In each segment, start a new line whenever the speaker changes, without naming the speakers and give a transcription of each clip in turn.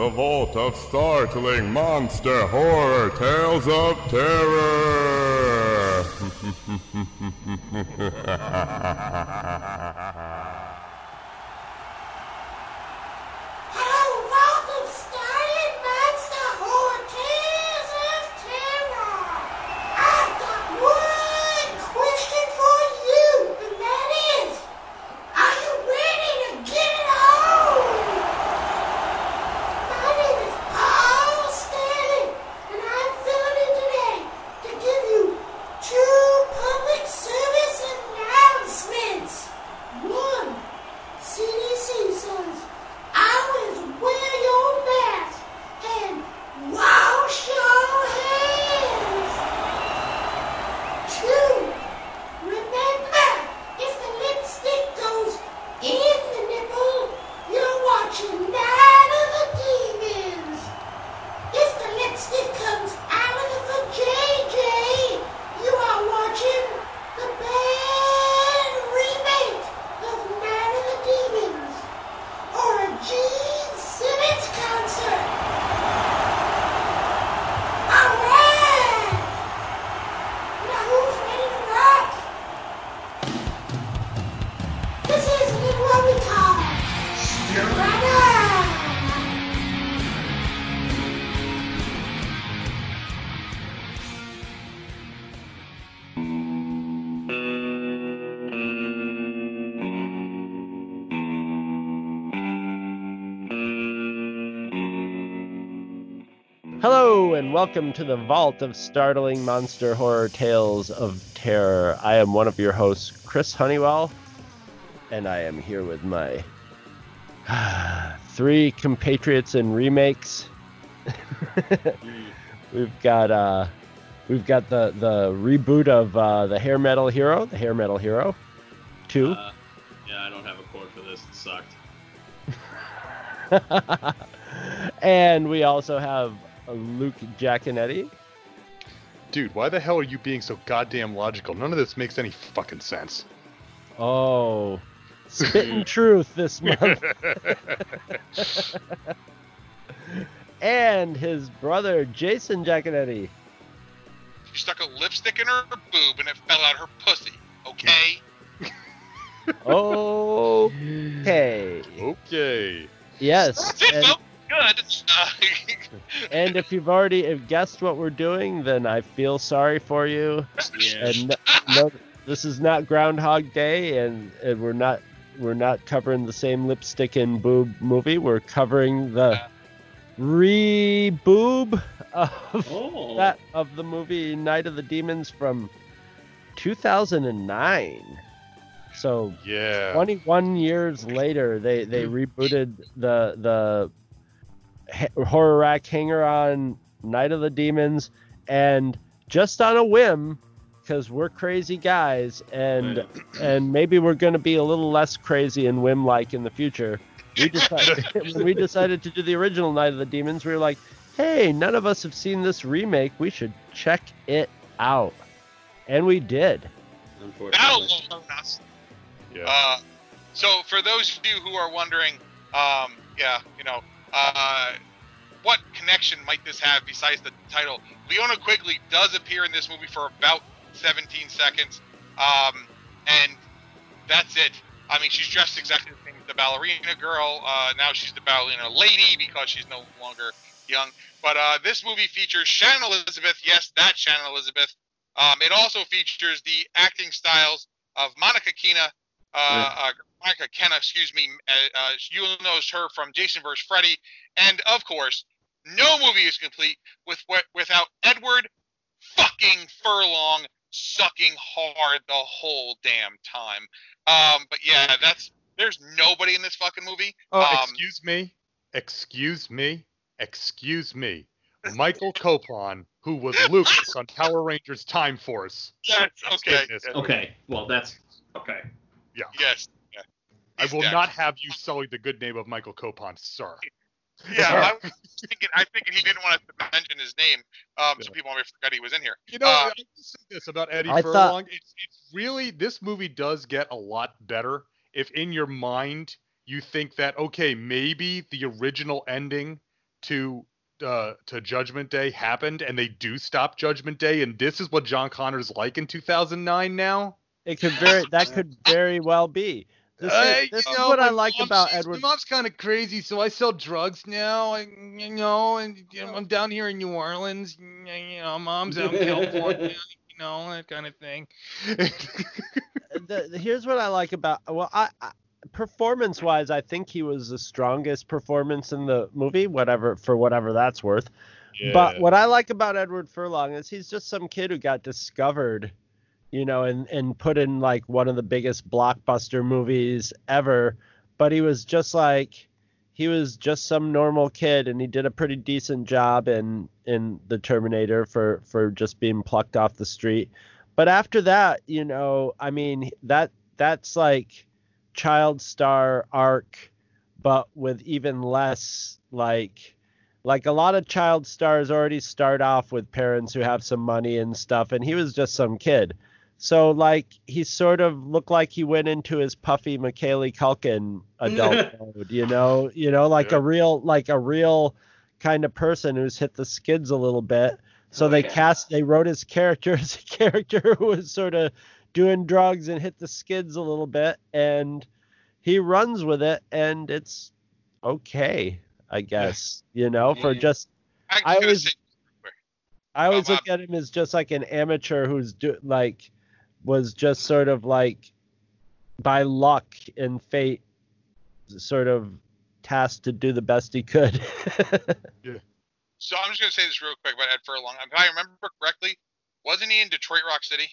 The Vault of Startling Monster Horror Tales of Terror.
and
welcome to the Vault of Startling Monster Horror Tales of Terror. I am one of your hosts, Chris Honeywell, and I am here with my three compatriots in remakes. we've got uh, we've got the the reboot of uh, the Hair Metal Hero, the Hair Metal Hero, two.
Uh, yeah, I don't have a quote for this. It sucked.
and we also have Luke Jaconetti.
Dude, why the hell are you being so goddamn logical? None of this makes any fucking sense.
Oh, spitting truth this month. and his brother Jason Jaconetti.
She stuck a lipstick in her boob and it fell out her pussy. Okay?
Okay.
Okay.
Yes.
That's it,
And,
folks. Good.
And if you've already guessed what we're doing, then I feel sorry for you.
Yeah.
And no, no, this is not Groundhog Day, and, and we're not we're not covering the same lipstick and boob movie. We're covering the re-boob of
Oh.
that of the movie Night of the Demons from 2009. So
Yeah.
21 years later, they they rebooted the the ha- horror rack hanger on Night of the Demons, and just on a whim, because we're crazy guys, and and maybe we're going to be a little less crazy and whim like in the future. We decided when we decided to do the original Night of the Demons, we were like, hey, none of us have seen this remake. We should check it out, and we did.
Unfortunately.
us.
Yeah.
Uh, so for those of you who are wondering, um, yeah, you know, uh, what connection might this have besides the title? Linnea Quigley does appear in this movie for about 17 seconds, um, and that's it. I mean, she's dressed exactly the same as the ballerina girl. Uh, now she's the ballerina lady because she's no longer young. But uh, this movie features Shannon Elizabeth. Yes, that Shannon Elizabeth. Um, it also features the acting styles of Monica Kina, uh, uh, Monica Kenna, excuse me. Uh, uh, you'll know her from Jason vs. Freddy, and of course, no movie is complete with without Edward fucking Furlong sucking hard the whole damn time. Um, but yeah, that's there's nobody in this fucking movie.
Oh,
um,
excuse me. Excuse me. Excuse me. Michael Copon who was Lucas on Power Rangers Time Force.
Yes. Okay.
Okay. Well, that's okay. Yeah.
Yes. Yeah.
I will
dead.
not have you sully the good name of Michael Copon, sir.
Yeah, I was thinking. I thinking he didn't want us to mention his name, um, so
Yeah.
people might forget he was in here.
You know,
Uh,
I will say this about Eddie
I
Furlong.
thought-
It's, it's really this movie does get a lot better if in your mind you think that okay, maybe the original ending to uh, to Judgment Day happened, and they do stop Judgment Day, and this is what John Connor's like in 2009 now.
It could very that could very well be. This,
Uh,
is, this is
know,
what I like about
she's-
Edward.
My mom's kind of crazy, so I sell drugs now. I, you know, and you know, I'm down here in New Orleans. You know, mom's out in California. You know, that kind of thing.
the, the- here's what I like about well, I, I performance wise, I think he was the strongest performance in the movie, whatever for whatever that's worth. But what I like about Edward Furlong is he's just some kid who got discovered, you know, and and put in like one of the biggest blockbuster movies ever. But he was just like he was just some normal kid, and he did a pretty decent job in in the Terminator for for just being plucked off the street. But after that, you know, I mean that that's like child star arc, but with even less like like a lot of child stars already start off with parents who have some money and stuff and he was just some kid so like he sort of looked like he went into his puffy Macaulay Culkin adult mode you know you know like
Yeah.
a real like a real kind of person who's hit the skids a little bit so they
Okay.
cast they wrote his character as a character who was sort of doing drugs and hit the skids a little bit and he runs with it and it's okay i guess you know for
Yeah.
just
I'm
I was- i always
Oh,
look at him as just like an amateur who's do, like was just sort of like by luck and fate sort of tasked to do the best he could yeah.
so I'm just gonna say this real quick about Ed Furlong. If I remember correctly, wasn't he in Detroit Rock City?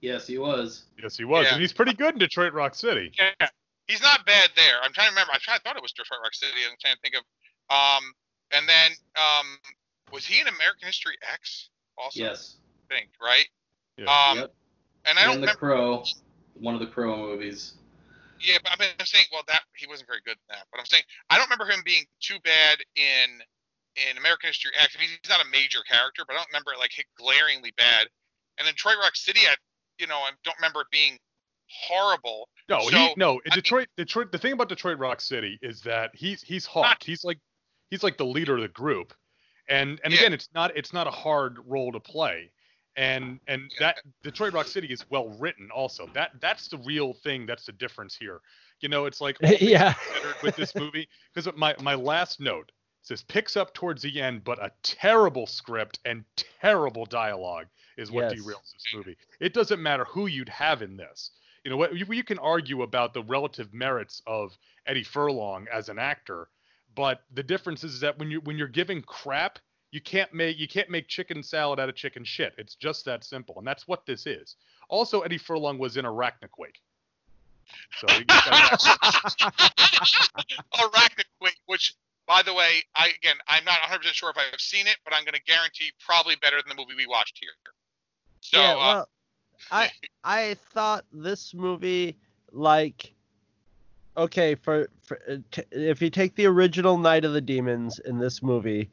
Yes, he was.
yes, he was,
Yeah.
and he's pretty good in Detroit Rock City.
Yeah. He's not bad there. I'm trying to remember. I, tried, I thought it was Detroit Rock City. I'm trying to think of. Um, and then um, was he in American History X? Also,
Yes.
I think right.
Yeah.
Um,
yep.
And I
and
don't
the
remember.
Crow, one of the Crow movies.
Yeah, but I mean, I'm saying, well, that he wasn't very good in that. But I'm saying I don't remember him being too bad in in American History X. I mean, he's not a major character, but I don't remember it like glaringly bad. And then Detroit Rock City, I you know, I don't remember it being horrible.
No,
So,
he no.
I mean-
Detroit, Detroit. The thing about Detroit Rock City is that he's he's hawk. He's like he's like the leader of the group, and and
Yeah.
again, it's not it's not a hard role to play, and and that Detroit Rock City is well written. Also, that that's the real thing. That's the difference here. You know, it's like
yeah
with this movie because my my last note says picks up towards the end, but a terrible script and terrible dialogue is what
Yes.
derails this movie. It doesn't matter who you'd have in this. You know what? You, you can argue about the relative merits of Eddie Furlong as an actor, but the difference is that when you when you're giving crap, you can't make you can't make chicken salad out of chicken shit. It's just that simple, and that's what this is. Also, Eddie Furlong was in Arachnoquake. So you got
Arachnoid, which, by the way, I again, I'm not 100 percent sure if I've seen it, but I'm going to guarantee probably better than the movie we watched here. So,
yeah,
uh,
well, I I thought this movie like okay for, for uh, t- if you take the original Night of the Demons in this movie,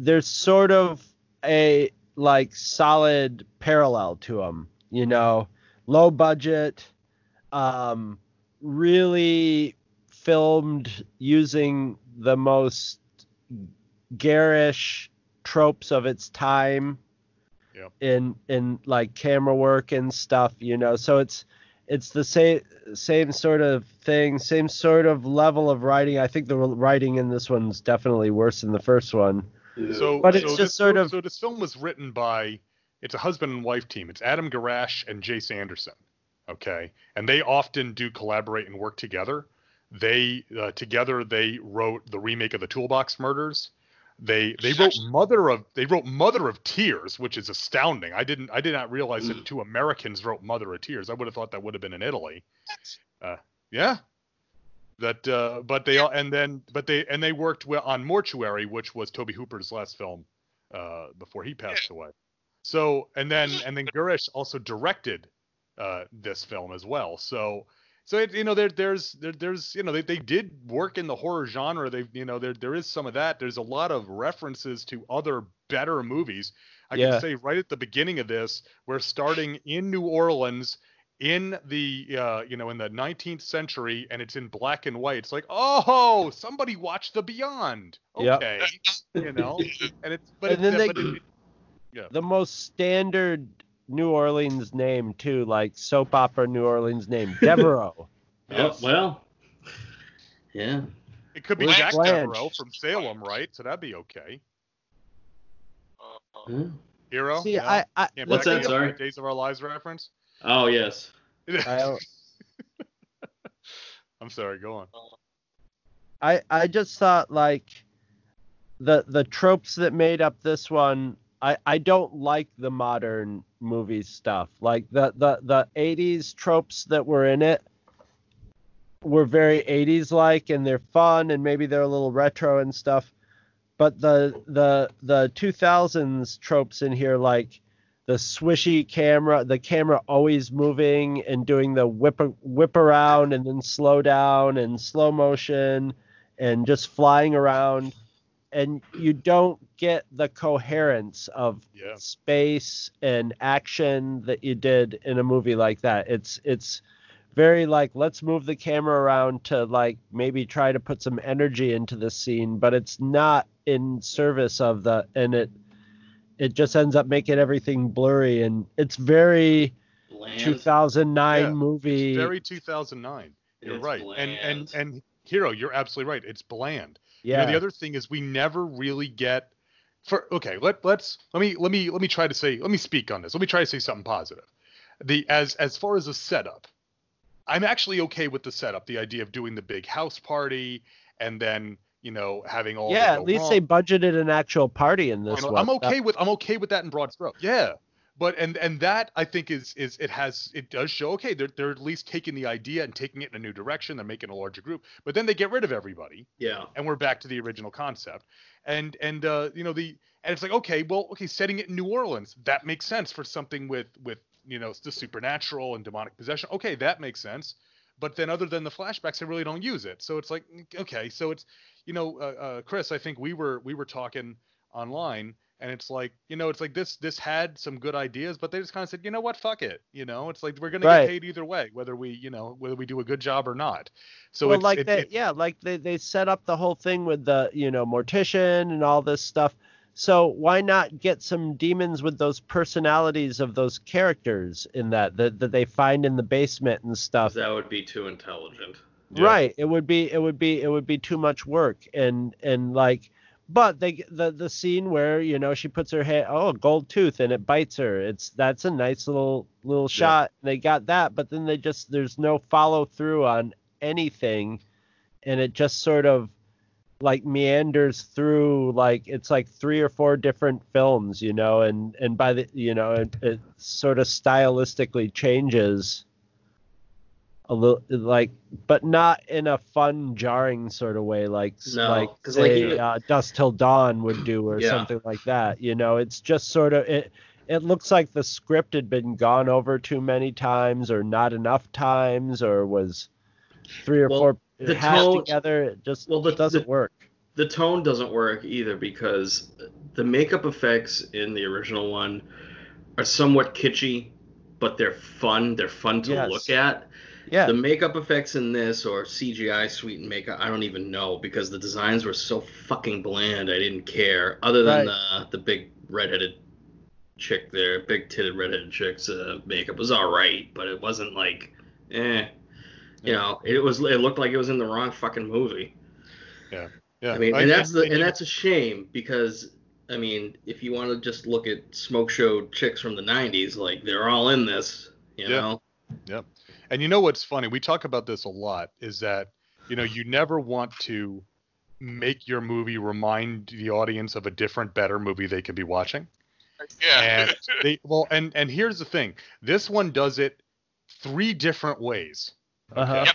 there's sort of a like solid parallel to them. You know, low budget, um, really filmed using the most garish tropes of its time in in like camera work and stuff you know? So it's it's the same same sort of thing same sort of level of writing. I think the writing in this one's definitely worse than the first one
So,
But it's
so
just
this
sort of-
So this film was written by it's a husband and wife team. It's Adam Gierasch and Jace Anderson. Okay, and they often do collaborate and work together. They uh, together they wrote the remake of the Toolbox Murders. They they wrote Mother of they wrote Mother of Tears, which is astounding. I didn't I did not realize that two Americans wrote Mother of Tears. I would have thought that would have been in Italy. Uh, yeah. That uh, but they all and then but they and they worked wi- on Mortuary, which was Tobe Hooper's last film uh, before he passed away. So and then and then Gierasch also directed uh, this film as well. So so it, you know there there's there, there's you know they, they did work in the horror genre. They you know there there is some of that. There's a lot of references to other better movies. I
Yeah.
can say right at the beginning of this, we're starting in New Orleans in the uh, you know in the 19th century and it's in black and white. It's like oh somebody watched The Beyond.
Yep.
Okay, you know, and it's but
And then
it,
they-
but it, yeah.
The most standard New Orleans name too, like soap opera New Orleans name, Devereaux.
Yes.
Oh, well, yeah.
It could be
Where's
Jack
Blanche?
Devereaux from Salem, right? So that'd be okay.
Uh,
Huh?
Hero.
See,
No?
I, I
What's that, sorry?
Days of Our Lives reference.
Oh yes.
I,
I'm sorry. Go on.
I I just thought like the the tropes that made up this one I I don't like the modern movie stuff. Like the the the 80s tropes that were in it were very 80s like and they're fun and maybe they're a little retro and stuff. But the the the 2000s tropes in here like the swishy camera, the camera always moving and doing the whip whip around and then slow down and slow motion and just flying around and you don't get the coherence of
Yeah.
space and action that you did in a movie like that it's it's very like let's move the camera around to like maybe try to put some energy into the scene but it's not in service of the and it it just ends up making everything blurry and it's very
Bland.
2009
Yeah,
movie
It's very 2009. You're
It's
right. And and and Hero, you're absolutely right. It's bland.
yeah
You know, the other thing is we never really get for okay, let let's let me let me let me try to say let me speak on this. Let me try to say something positive. The as as far as a setup, I'm actually okay with the setup, the idea of doing the big house party and then, you know, having all
yeah at least
wrong.
they budgeted an actual party in this
You know,
one
I'm okay with I'm okay with that in broad strokes. Yeah. But and and that I think is is it has it does show okay they're they're at least taking the idea and taking it in a new direction. They're making a larger group, but then they get rid of everybody
Yeah.
and we're back to the original concept. And and uh, you know the and it's like okay, well okay, setting it in New Orleans that makes sense for something with with you know the supernatural and demonic possession. Okay, that makes sense. But then other than the flashbacks, they really don't use it. So it's like okay, so it's you know uh, uh, Chris, I think we were we were talking online. And it's like, you know, it's like this. This had some good ideas, but they just kind of said, you know what, fuck it. You know, it's like we're gonna
Right.
get paid either way, whether we, you know, whether we do a good job or not. So
well,
it's
like
it-
they,
it-
yeah, like they, they set up the whole thing with the, you know, mortician and all this stuff. So why not get some demons with those personalities of those characters in that that, that they find in the basement and stuff?
That would be too intelligent.
Yeah.
Right. It would be it would be it would be too much work and and like but they the the scene where you know she puts her head oh a gold tooth and it bites her it's that's a nice little little shot they got that but then they just there's no follow through on anything and it just sort of like meanders through like it's like three or four different films you know and and by the you know it, it sort of stylistically changes a little like but not in a fun jarring sort of way like
No,
like, say
even-
uh, dusk till dawn would do or
Yeah.
something like that you know it's just sort of it it looks like the script had been gone over too many times or not enough times or was three or
Well,
four
the tone-
together just
well, the-
doesn't
the-
work
The tone doesn't work either because the makeup effects in the original one are somewhat kitschy, but they're fun. They're fun to
Yes.
look at.
yeah
The makeup effects in this or CGI sweetened makeup, I don't even know because the designs were so fucking bland. I didn't care. Other than the the big redheaded chick there, big titted redheaded chick's uh, makeup was all right, but it wasn't like, eh. You know, it was. It looked like it was in the wrong fucking movie.
yeah. Yeah.
I mean, and that's the
and-
and that's a shame because I mean, if you want to just look at smoke show chicks from the '90s, like they're all in this, you
Yeah.
know.
And you know what's funny? We talk about this a lot. Is that you know you never want to make your movie remind the audience of a different, better movie they could be watching.
Yeah.
And they well, and and here's the thing. This one does it three different ways.
Uh-huh.
Yep.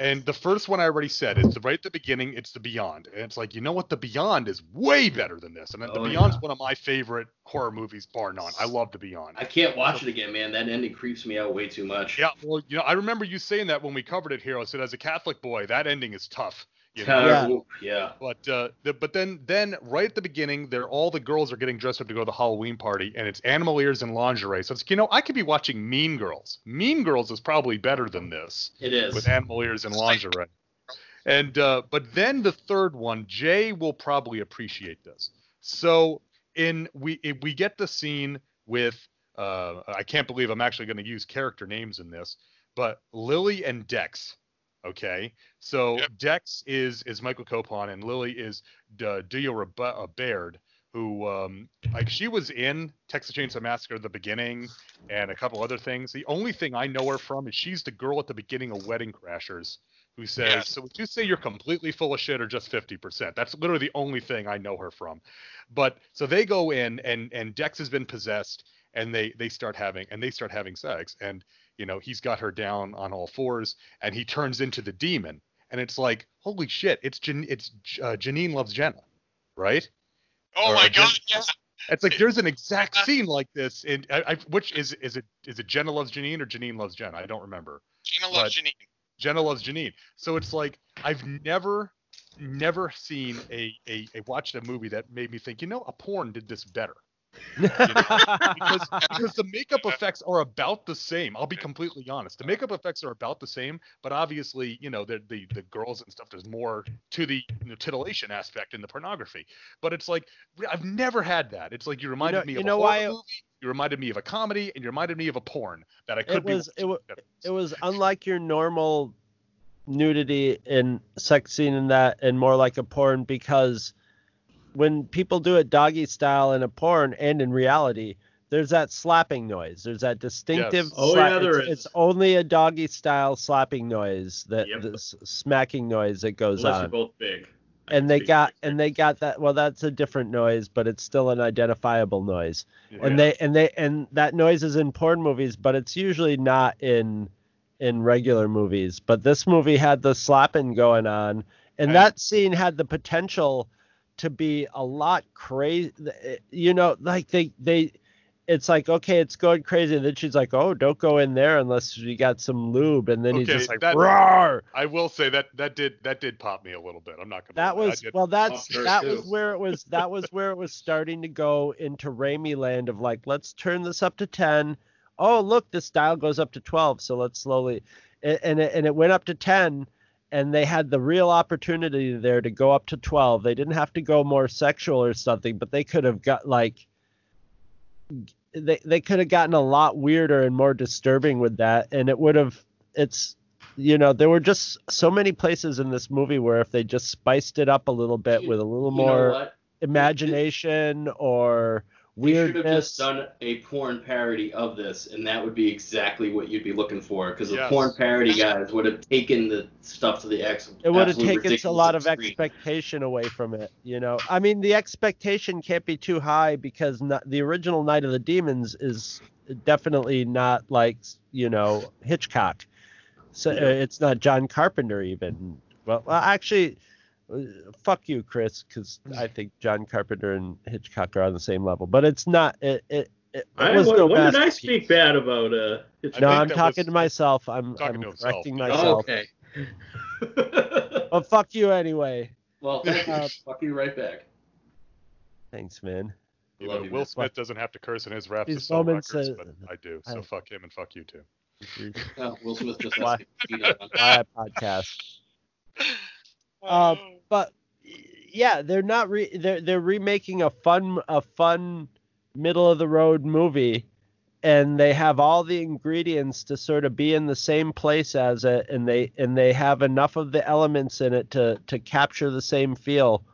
And the first one I already said is the right at the beginning. It's the Beyond, and it's like you know what, the Beyond is way better than this, and the
Oh,
Beyond's
yeah.
one of my favorite horror movies, bar none. I love the Beyond.
I can't watch it again, man. That ending creeps me out way too much.
Yeah, well, you know, I remember you saying that when we covered it here. I said, as a Catholic boy, that ending is tough. You know?
Terrible. Yeah.
But uh, the, but then then right at the beginning, they're all the girls are getting dressed up to go to the Halloween party, and it's animal ears and lingerie. So it's you know I could be watching Mean Girls. Mean Girls is probably better than this
It is.
with animal ears and lingerie. And uh, but then the third one, Jay will probably appreciate this. So in we if we get the scene with uh, I can't believe I'm actually going to use character names in this, but Lily and Dex. Okay, so
Yep.
Dex is is Michael Copon and Lily is Dia Rebe- uh, Baird, who um like she was in Texas Chainsaw Massacre at the beginning and a couple other things. The only thing I know her from is she's the girl at the beginning of Wedding Crashers who says,
Yes.
"So would you say you're completely full of shit or just 50%?" That's literally the only thing I know her from. But so they go in and and Dex has been possessed and they they start having and they start having sex and you know he's got her down on all fours and he turns into the demon and it's like holy shit it's Jan- it's uh, Janine loves Jenna right
Oh
Or
my god,
Jen-
yeah.
it's like there's an exact scene like this in I, I, which is is it is it Jenna loves Janine or Janine loves Jenna I don't remember
jenna loves
But-
Janine.
Jenna loves Janine. So it's like I've never, never seen a, a, a watched a movie that made me think, you know, a porn did this better. Because because the makeup effects are about the same. I'll be completely honest. The makeup effects are about the same, but obviously, you know, the the, the girls and stuff. There's more to the you know, titillation aspect in the pornography. But it's like I've never had that. It's like you reminded
know-
me
you
of
know
a
why uh,
movie. You reminded me of a comedy, and you reminded me of a porn that I could
It
be.
was- it
watching
wa-
together.
it was unlike your normal nudity and sex scene in that and more like a porn because when people do it doggy style in a porn and in reality there's that slapping noise there's that distinctive
Yes.
Oh,
slap-
yeah, there
it's,
is.
it's only a doggy style slapping noise that
Yep.
this smacking noise that goes
Unless you're both big. I
and they got and they got that well that's a different noise but it's still an identifiable noise
Yeah.
and they and they and that noise is in porn movies but it's usually not in in regular movies but this movie had the slapping going on and
And-
that scene had the potential to be a lot crazy eh, you know like they they it's like okay it's going crazy and then she's like oh don't go in there unless you got some lube and then he's
Okay,
just like
that-
roar
I will say that that did that did pop me a little bit. I'm not gonna.
that was
did-
well that's that
too.
was where it was that was where it was starting to go into Raimi land of like let's turn this up to 10 oh look this dial goes up to 12 so let's slowly and and it, and it went up to 10 and they had the real opportunity there to go up to 12 they didn't have to go more sexual or something but they could have got like they they could have gotten a lot weirder and more disturbing with that. And it would have it's you know there were just so many places in this movie where if they just spiced it up a little bit with a little
You
more imagination or
They should have
weirdness
just done a porn parody of this, and that would be exactly what you'd be looking for. Because the
Yes.
porn parody guys would have taken the stuff to the X.
it would have taken a lot of
extreme.
expectation away from it you know i mean the expectation can't be too high because not, the original night of the demons is definitely not like you know hitchcock so
Yeah.
uh, it's not john carpenter even well, well actually fuck you chris because i think john carpenter and hitchcock are on the same level but it's not it, it, it, it
I,
was
when
no
when did I speak bad about uh?
no i'm talking
was-
to myself i'm, I'm
to himself.
correcting
Oh,
Oh,
myself
okay.
well fuck you anyway
well, thank you.
Uh,
Fuck you right back.
thanks man
You know,
you,
Will
man.
Smith doesn't have to curse in his raps
These
to sell
moments,
records,
uh,
but I do. So
I-
fuck him and fuck you too.
Oh, Will Smith just
Why?
has to beat on-
my podcast. Um, but yeah, they're not re- they're they're remaking a fun a fun middle of the road movie, and they have all the ingredients to sort of be in the same place as it, and they and they have enough of the elements in it to to capture the same feel,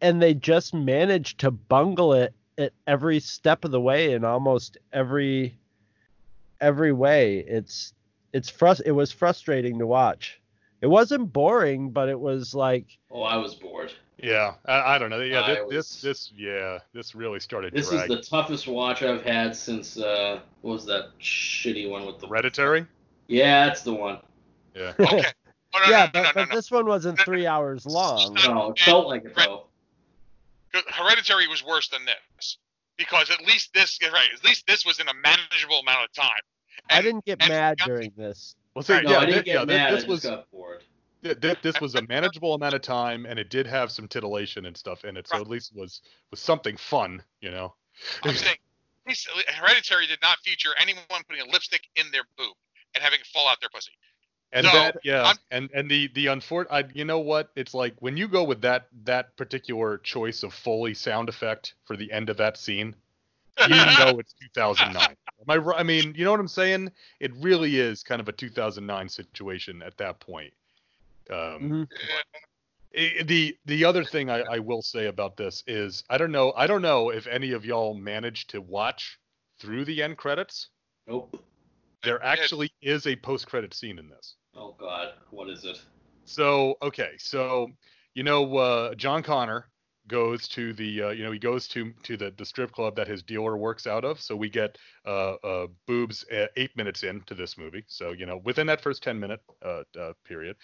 and they just manage to bungle it at every step of the way in almost every every way. It's it's frust- it was frustrating to watch. It wasn't boring, but it was like
Oh, I was bored.
Yeah, I, I don't know. Yeah, this,
was-
this this yeah, this really started
This is the toughest watch I've had since uh, what was that shitty one with the
Hereditary.
Yeah, that's the one.
Yeah.
okay. Oh, no,
yeah,
no,
but,
no, no,
but
no.
this one wasn't three hours long.
No, it felt like it though.
Hereditary was worse than this because at least this right. At least this was in a manageable amount of time.
I didn't get mad during this.
Well, see,
Right.
No,
yeah,
I didn't
thi-
get
yeah,
mad.
this
I
was
just got bored.
thi- thi- this was a manageable amount of time, and it did have some titillation and stuff in it, so
Right.
at least it was was something fun, you know.
I'm saying at least Hereditary did not feature anyone putting a lipstick in their boob and having it fall out their pussy.
And
So,
that, yeah,
I'm-
and and the the unfor- I, you know what? It's like when you go with that that particular choice of Foley sound effect for the end of that scene, you know it's 2009. Am I? I mean, you know what I'm saying? It really is kind of a 2009 situation at that point. Um,
Mhm.
i- the the other thing I, I will say about this is I don't know I don't know if any of y'all managed to watch through the end credits.
Nope.
There actually is a post credit scene in this.
Oh God, what is it?
So okay, so you know uh, John Connor goes to the uh, you know he goes to to the the strip club that his dealer works out of. So we get uh, uh, boobs uh, eight minutes into this movie. So you know within that first ten minute uh, uh, period,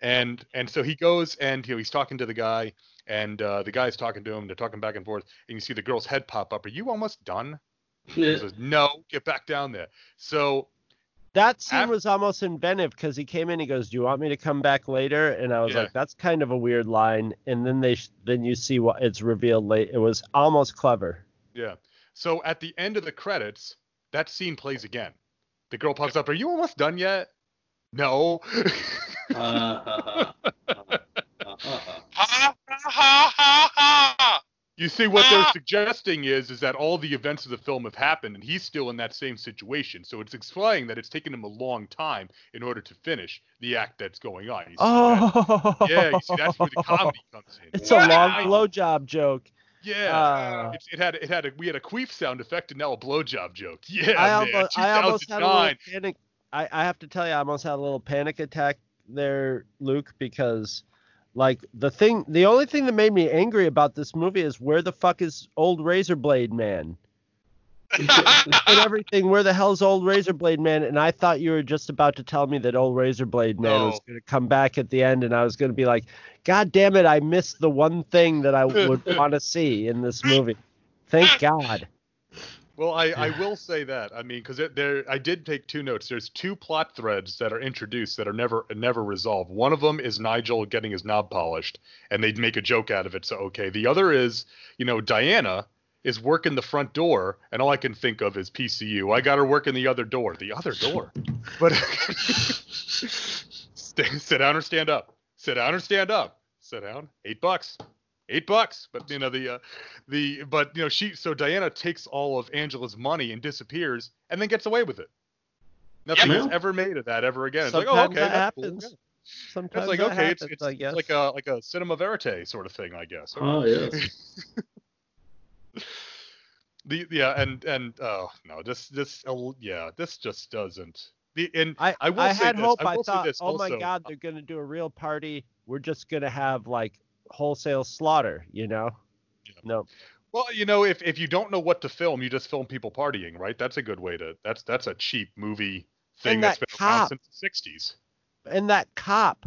and and so he goes and you know he's talking to the guy and uh, the guy's talking to him. They're talking back and forth, and you see the girl's head pop up. Are you almost done? He says, no, get back down there. So
That scene was almost inventive because he came in. He goes, "Do you want me to come back later?" And I was
Yeah.
like, "That's kind of a weird line." And then they sh- then you see what it's revealed late. It was almost clever.
Yeah. So at the end of the credits, that scene plays again. The girl pops up. Are you almost done yet? No.
Uh, uh, uh, uh
Ha ha ha ha ha!
You see what they're
Ah!
suggesting is is that all the events of the film have happened and he's still in that same situation. So it's explaining that it's taken him a long time in order to finish the act that's going on. You see that?
Oh,
Yeah, you see that's where the comedy comes in.
It's a long
Wow.
blowjob joke.
Yeah.
Uh,
It's, it had it had a we had a queef sound effect and now a blowjob joke. Yeah,
I
man.
almost, I almost had a little
2009.
panic. I, I have to tell you, I almost had a little panic attack there, Luke, because like the thing, the only thing that made me angry about this movie is where the fuck is old Razorblade Man and everything? Where the hell's old Razorblade Man? And I thought you were just about to tell me that old Razorblade Man was going to come back at the end, and I was going to be like, God damn it, I missed the one thing that I would want to see in this movie. Thank God.
Well, I, I will say that. I mean, because there, I did take two notes. There's two plot threads that are introduced that are never never resolved. One of them is Nigel getting his knob polished, and they'd make a joke out of it. So okay. The other is, you know, Diana is working the front door, and all I can think of is PCU. I got her working the other door. The other door. But sit down or stand up. Sit down or stand up. Sit down. Eight bucks. Eight bucks. But you know the uh, the but you know she so Diana takes all of Angela's money and disappears and then gets away with it. Nothing
Yeah.
is ever made of that ever again. It's like, oh,
Sometimes
okay,
that
that's cool.
happens.
Yeah.
Sometimes
It's like
that
okay,
happens,
it's it's,
I
like a like a cinema verite sort of thing, I guess.
oh yes.
The yeah, and and oh no, this this uh, yeah, this just doesn't. The and
I,
I will
I
say
had
this,
hope.
I
I,
will say
thought,
this
oh my. God, they're gonna do a real party. We're just gonna have like wholesale slaughter, you know?
Yeah.
No.
Well, you know, if if you don't know what to film, you just film people partying, right? That's a good way to. That's that's a cheap movie thing
that
been around
cop.
since the '60s.
And that cop,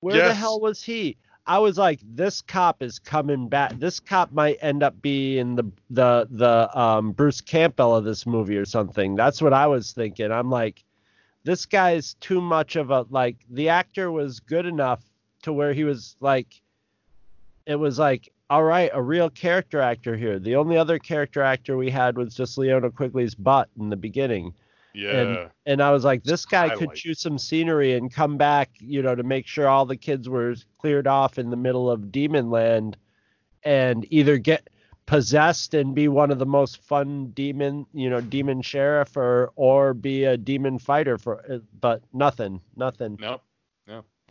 where the hell was he? I was like, this cop is coming back. This cop might end up being the the the um, Bruce Campbell of this movie or something. That's what I was thinking. I'm like, this guy's too much of a like. The actor was good enough to where he was like, it was like, all right, a real character actor here. The only other character actor we had was just Linnea Quigley's butt in the beginning.
Yeah.
And I was like, this guy could choose some scenery and come back, you know, to make sure all the kids were cleared off in the middle of Demon Land and either get possessed and be one of the most fun demon, you know, demon sheriff or or be a demon fighter for uh, but nothing, nothing.
Nope.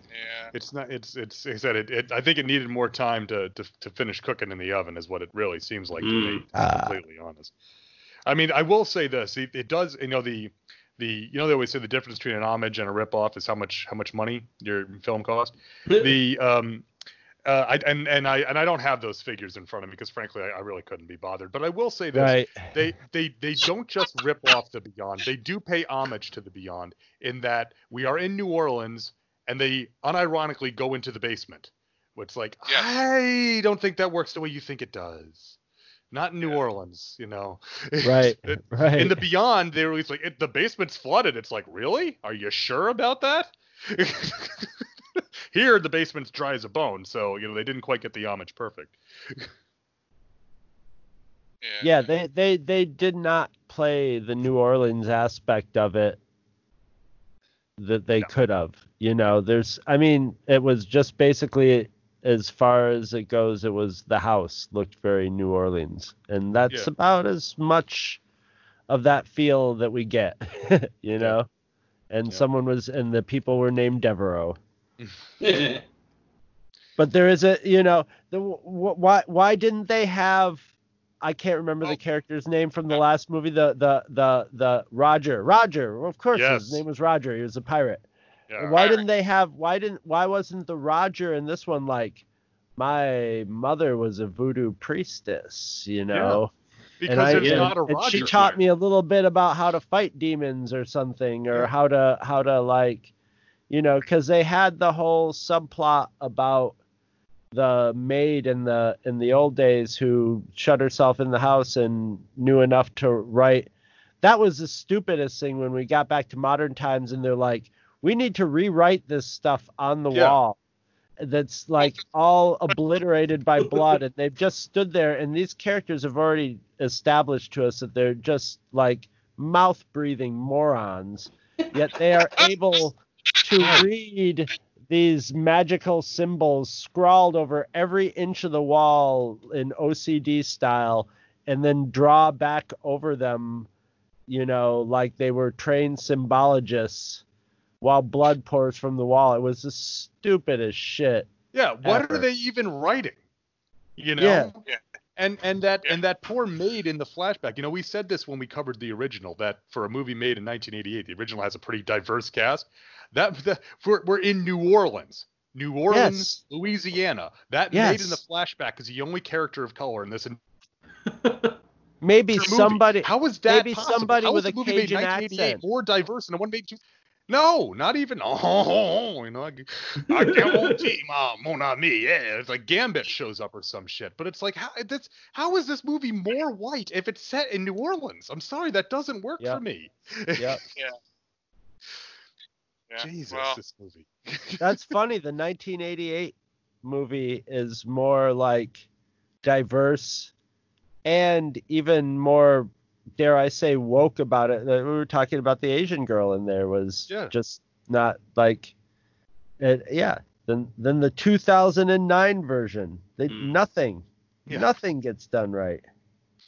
Yeah.
It's not. It's it's. Like I said it, it. I think it needed more time to, to to finish cooking in the oven, is what it really seems like to me. To be
Ah.
completely honest. I mean, I will say this. It, it does. You know the the. You know they always say the difference between an homage and a ripoff is how much how much money your film cost. the um. Uh, I, and and I and I don't have those figures in front of me because frankly I, I really couldn't be bothered. But I will say this:
Right.
they they they don't just rip off the Beyond. They do pay homage to the Beyond in that we are in New Orleans and they unironically go into the basement. It's like
Yeah.
I don't think that works the way you think it does. Not in New
Yeah.
Orleans, you know.
Right.
It-
right.
in the Beyond, they were always like, it, "The basement's flooded." It's like, really? Are you sure about that? Here, the basement's dry as a bone, so you know they didn't quite get the homage perfect.
yeah, they, they they did not play the New Orleans aspect of it that they
No.
could have. You know, there's I mean, it was just basically as far as it goes, it was the house looked very New Orleans. And that's
Yeah.
about as much of that feel that we get, you know. And
Yeah.
someone was and the people were named Devereaux. But there is a, you know, the wh- why why didn't they have? I can't remember
Oh.
the character's name from the last movie. The the the the Roger Roger. Well, of course,
Yes.
his name was Roger. He was a pirate.
Yeah.
why didn't they have? Why didn't? Why wasn't the Roger in this one like? My mother was a voodoo priestess, you know.
because
and I,
it's
yeah.
not a
and
Roger.
she taught
here.
me a little bit about how to fight demons or something, or
Yeah.
how to how to like, you know, because they had the whole subplot about the maid in the in the old days who shut herself in the house and knew enough to write. That was the stupidest thing when we got back to modern times, and they're like, we need to rewrite this stuff on the
Yeah.
wall. That's like all obliterated by blood, and they've just stood there, and these characters have already established to us that they're just like mouth breathing morons, yet they are able to read these magical symbols scrawled over every inch of the wall in OCD style and then draw back over them, you know, like they were trained symbologists while blood pours from the wall. It was the stupidest shit.
Yeah, what
ever.
are they even writing? You know?
Yeah.
Yeah.
And and that
Yeah.
and that poor maid in the flashback. You know, we said this when we covered the original that for a movie made in 1988, the original has a pretty diverse cast. That, that we're, we're in New Orleans. New Orleans, Louisiana. That maid in the flashback is the only character of color in this
Maybe
movie.
somebody
How is that
maybe
possible?
somebody
How
with
is
a
the movie made in
Cajun
1988
accent.
more diverse than the one made in two- No, not even. Oh, you know, I, I guarantee, ma, mon ami. Yeah, it's like Gambit shows up or some shit. But it's like, how that's how is this movie more white if it's set in New Orleans? I'm sorry, that doesn't work
Yeah.
for me.
Yep.
Yeah.
Jesus,
Well,
this movie.
That's funny. The 1988 movie is more like diverse and even more, dare I say, woke about it. We were talking about the Asian girl in there was
Yeah.
just not like, it, yeah. Then then the 2009 version, they
Hmm.
nothing,
Yeah.
nothing gets done right.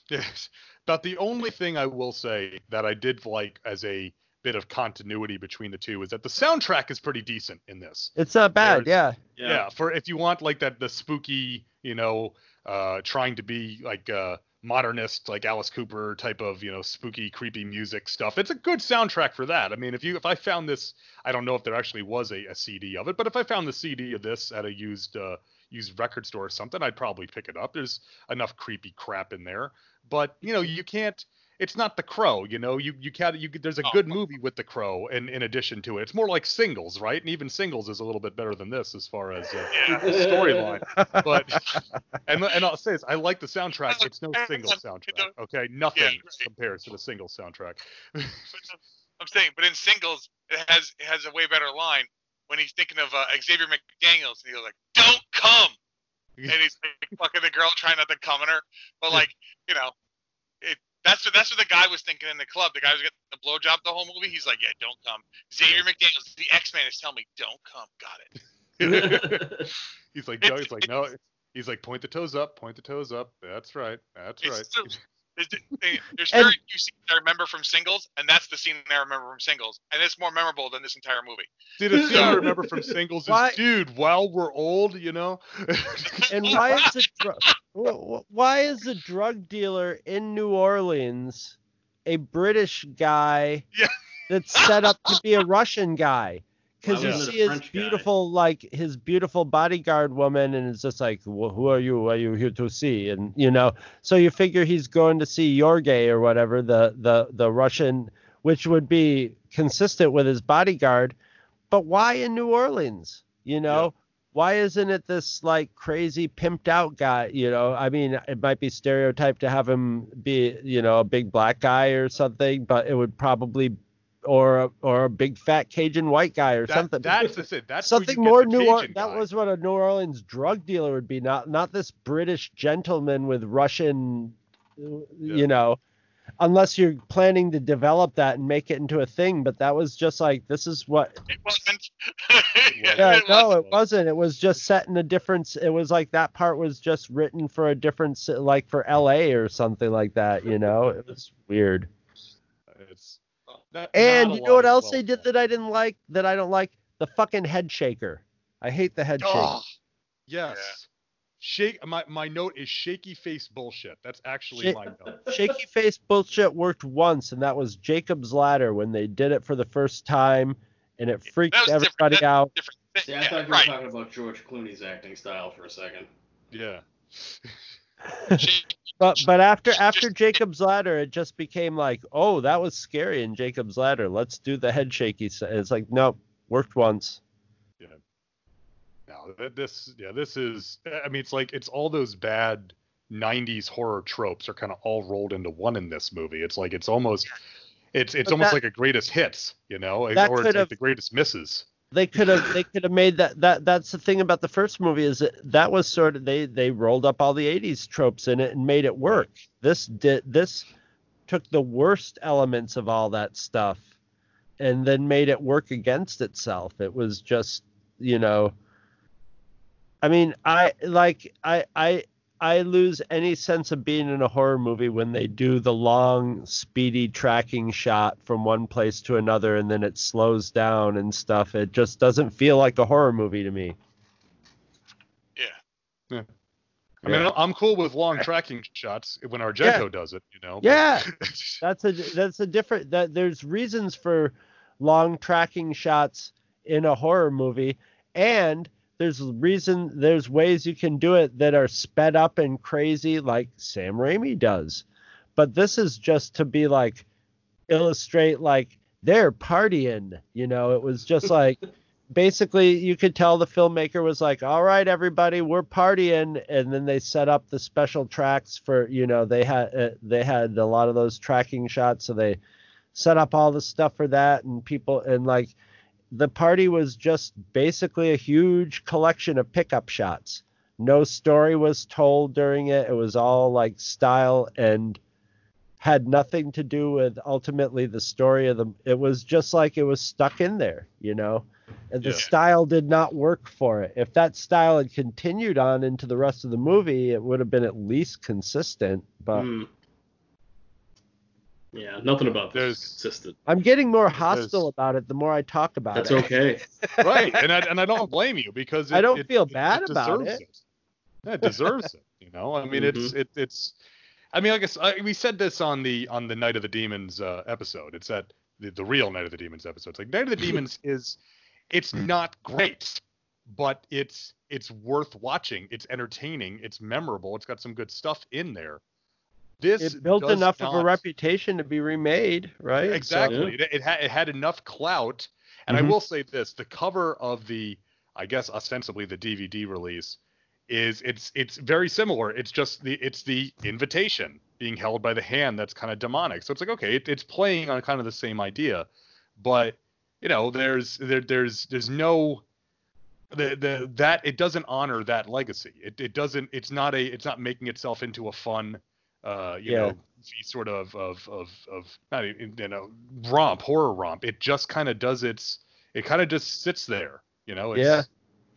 Yes. About the only thing I will say that I did like as a bit of continuity between the two is that the soundtrack is pretty decent in this.
It's not bad.
There's-
Yeah.
yeah. for if you want like that the spooky you know uh trying to be like uh modernist like alice cooper type of you know spooky creepy music stuff. It's a good soundtrack for that. I mean if you if i found this i don't know if there actually was a, a cd of it but if i found the cd of this at a used uh used record store or something i'd probably pick it up. There's enough creepy crap in there. But you know you can't it's not the crow you know you you can't you there's a
Oh.
good movie with the crow in in addition to it it's more like singles right and even singles is a little bit better than this as far as uh,
Yeah.
the storyline but and and I'll say this, I like the soundtrack. It's no single soundtrack. Okay, nothing
Yeah, right.
compares to the single soundtrack.
I'm saying, but in singles, it has it has a way better line when he's thinking of uh, Xavier McDaniels, and he goes like, "Don't come," and he's like, fucking the girl trying not to come in her, but like, you know, it. That's what that's what the guy was thinking in the club. The guy was getting the blowjob the whole movie. He's like, "Yeah, don't come." Xavier McDaniels, the X Man, is telling me, "Don't come." Got it.
he's like, no, he's like, no. He's like, point the toes up, point the toes up. That's right. That's
It's
right.
True. There's, there's
And-
very few scenes I remember from singles, and that's the scene I remember from singles, and it's more memorable than this entire movie.
See, the scene I remember from singles is, dude, while we're old, you know.
And why is the dr- wh- wh- why is the drug dealer in New Orleans a British guy
Yeah.
that's set up to be a Russian guy? Because you see his
French guy?
beautiful like his beautiful bodyguard woman, and it's just like, "Wh- who are you? Are you here to see? And you know, so you figure he's going to see Yorgay or whatever the the the Russian, which would be consistent with his bodyguard. but why in New Orleans? You know, why isn't it this like crazy pimped out guy? You know, I mean, it might be stereotyped to have him be, you know, a big black guy or something, but it would probably, or a, or a big fat Cajun white guy or
That-
something.
That's the thing. That's
something more New Orleans. That was what a New Orleans drug dealer would be, not not this British gentleman with Russian,
Yeah.
you know, unless you're planning to develop that and make it into a thing. But that was just like this is what.
It wasn't.
Yeah,
it
no,
wasn't.
it wasn't. It was just set in a different. It was like that part was just written for a different, like for L.A. or something like that. You know, it was weird.
It's not-
And
not
you know what else
well
they did that I didn't like? That I don't like the fucking head shaker. I hate the head shaker.
Oh, yes. Shake. My my note is shaky face bullshit. That's actually
Shake-
my note.
shaky face bullshit worked once, and that was Jacob's Ladder when they did it for the first time, and it freaked
That was
everybody
That-
out.
Different.
See, I
yeah,
thought you were
right.
talking about George Clooney's acting style for a second.
Yeah.
She-
But but after after Jacob's Ladder, it just became like, oh, that was scary in Jacob's Ladder. Let's do the head shaky. It's like, nope, worked once. Yeah.
No, th- this yeah, this is I mean it's like it's all those bad 90s horror tropes are kind of all rolled into one in this movie. It's like it's almost it's it's
But
almost
that-
like a greatest hits, you know, or it's like
have-
the greatest misses.
They could have they could have made that that that's the thing about the first movie is that that was sort of they they rolled up all the 80s tropes in it and made it work. This did this took the worst elements of all that stuff and then made it work against itself. It was just, you know I mean, I like I I I lose any sense of being in a horror movie when they do the long, speedy tracking shot from one place to another and then it slows down and stuff. It just doesn't feel like a horror movie to me. Yeah.
Yeah.
I mean,
Yeah.
I'm cool with long tracking shots when Argento does it, you know. but-
Yeah. That's a that's a different that there's reasons for long tracking shots in a horror movie and there's reason there's ways you can do it that are sped up and crazy like Sam Raimi does. But this is just to be like illustrate like they're partying, you know, it was just like basically you could tell the filmmaker was like, "All right, everybody, we're partying," and then they set up the special tracks for you know they had uh, they had a lot of those tracking shots, so they set up all the stuff for that, and people and like the party was just basically a huge collection of pickup shots. No story was told during it. It was all like style and had nothing to do with ultimately the story of the it was just like it was stuck in there, you know. And the
Yeah.
style did not work for it. If that style had continued on into the rest of the movie, it would have been at least consistent. But
Mm. Yeah, nothing about this
There's-
is consistent.
I'm getting more hostile about it the more I talk about
That's
it.
That's okay.
right, and I and I don't blame you because it,
I don't
it-
feel
it-
bad
it
about
deserves
it.
Yeah, it deserves it. You know, I mean, it's
Mm-hmm.
it, it's. I mean, I guess I, we said this on the on the Night of the Demons uh, episode. It's that the, the real Night of the Demons episode. It's like Night of the Demons is, it's not great, but it's it's worth watching. It's entertaining. It's memorable. It's got some good stuff in there. This
It built
does
enough of a reputation to be remade, right? So-
Exactly. It, it, had, it had enough clout. And
Mhm.
I will say this: the cover of the, I guess ostensibly the DVD release, is it's it's very similar. It's just the it's the invitation being held by the hand that's kind of demonic. So it's like okay, it, it's playing on kind of the same idea, but you know, there's there there's there's no the the that it doesn't honor that legacy. It it doesn't. It's not a. It's not making itself into a fun, uh, you
Yeah.
know, sort of of of of not even, you know romp horror romp. It just kind of does its. It kind of just sits there. You know. It's
Yeah.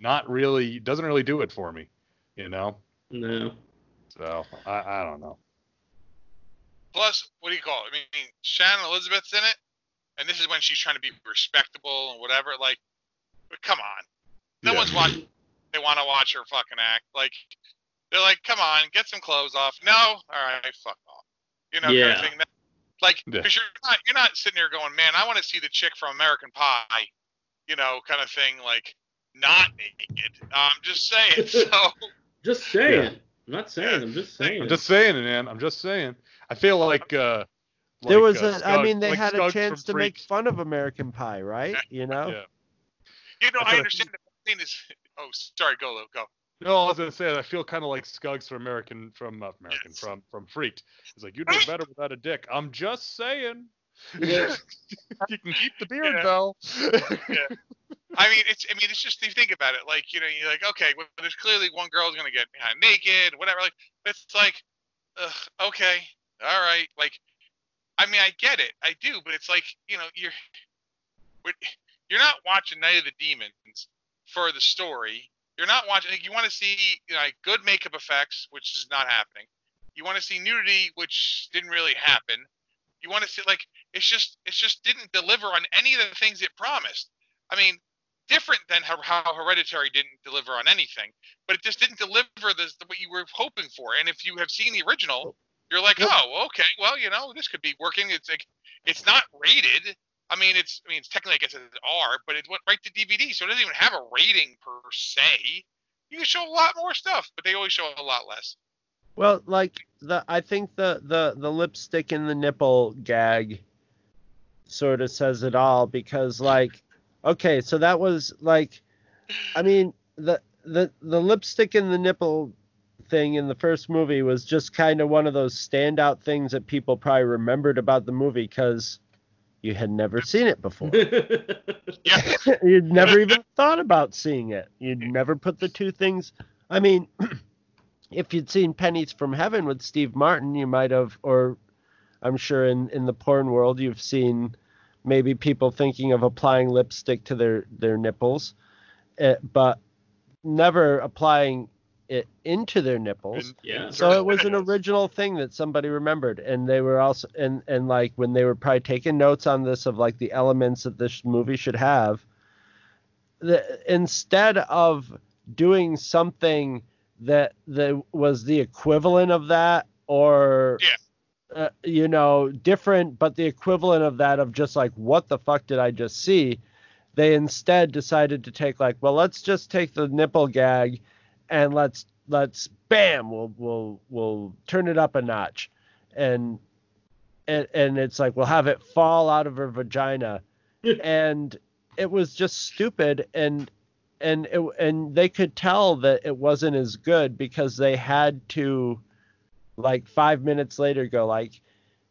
Not really. Doesn't really do it for me. You know.
No.
So I I don't know.
Plus, what do you call it? I mean, Shannon Elizabeth's in it, and this is when she's trying to be respectable and whatever. Like, but come on, no
Yeah.
one's watching. They want to watch her fucking act. Like, they're like, come on, get some clothes off. No, all right, fuck off. You know, kind of thing. Like, because you're not you're not sitting there going, man, I want to see the chick from American Pie. You know, kind of thing. Like, not naked. I'm just saying. So.
Just saying. I'm not saying. I'm just saying.
I'm just saying it, man. I'm just saying. I feel like. uh
there was
uh,
a, I
Skug-
mean, they
like
had a chance
from
to make fun of American Pie, right? You know?
Yeah.
You know, I
I
understand the thing is. Oh, sorry, go, Lou, go.
No, I was gonna say I feel kind of like Skuggs from American, from not American,
Yes.
from from Freaked. It's like you do better without a dick. I'm just saying.
Yeah.
you can keep the beard
Yeah.
though.
I mean, it's. I mean, it's just you think about it. Like, you know, you're like, okay, well, there's clearly one girl's gonna get behind naked, whatever. Like, it's like, ugh, okay, all right. Like, I mean, I get it, I do, but it's like, you know, you're, you're not watching Night of the Demons for the story. You're not watching. Like, you want to see you know, like good makeup effects, which is not happening. You want to see nudity, which didn't really happen. You want to see like it's just it's just didn't deliver on any of the things it promised. I mean, different than how, how Hereditary didn't deliver on anything, but it just didn't deliver this what you were hoping for. And if you have seen the original, you're like, oh, okay, well, you know, this could be working. It's like it's not rated. I mean, it's I mean, it's technically I guess it's R, but it went right to DVD, so it doesn't even have a rating per se. You can show a lot more stuff, but they always show a lot less.
Well, like the I think the the the lipstick and the nipple gag sort of says it all because like okay, so that was like I mean the the the lipstick and the nipple thing in the first movie was just kind of one of those standout things that people probably remembered about the movie cuz you had never seen it before.
Yeah,
You'd never even thought about seeing it. You'd never put the two things. I mean, if you'd seen Pennies from Heaven with Steve Martin, you might have, or I'm sure in, in the porn world, you've seen maybe people thinking of applying lipstick to their, their nipples, uh, but never applying it into their nipples.
And-
Yeah.
So it was an original thing that somebody remembered, and they were also and and like when they were probably taking notes on this of like the elements that this movie should have. The, instead of doing something that that was the equivalent of that, or
Yeah.
uh, you know, different, but the equivalent of that of just like what the fuck did I just see? They instead decided to take like, well, let's just take the nipple gag and let's let's bam we'll we'll we'll turn it up a notch. And and, and it's like we'll have it fall out of her vagina. And it was just stupid. And and it, and they could tell that it wasn't as good because they had to like 5 minutes later go like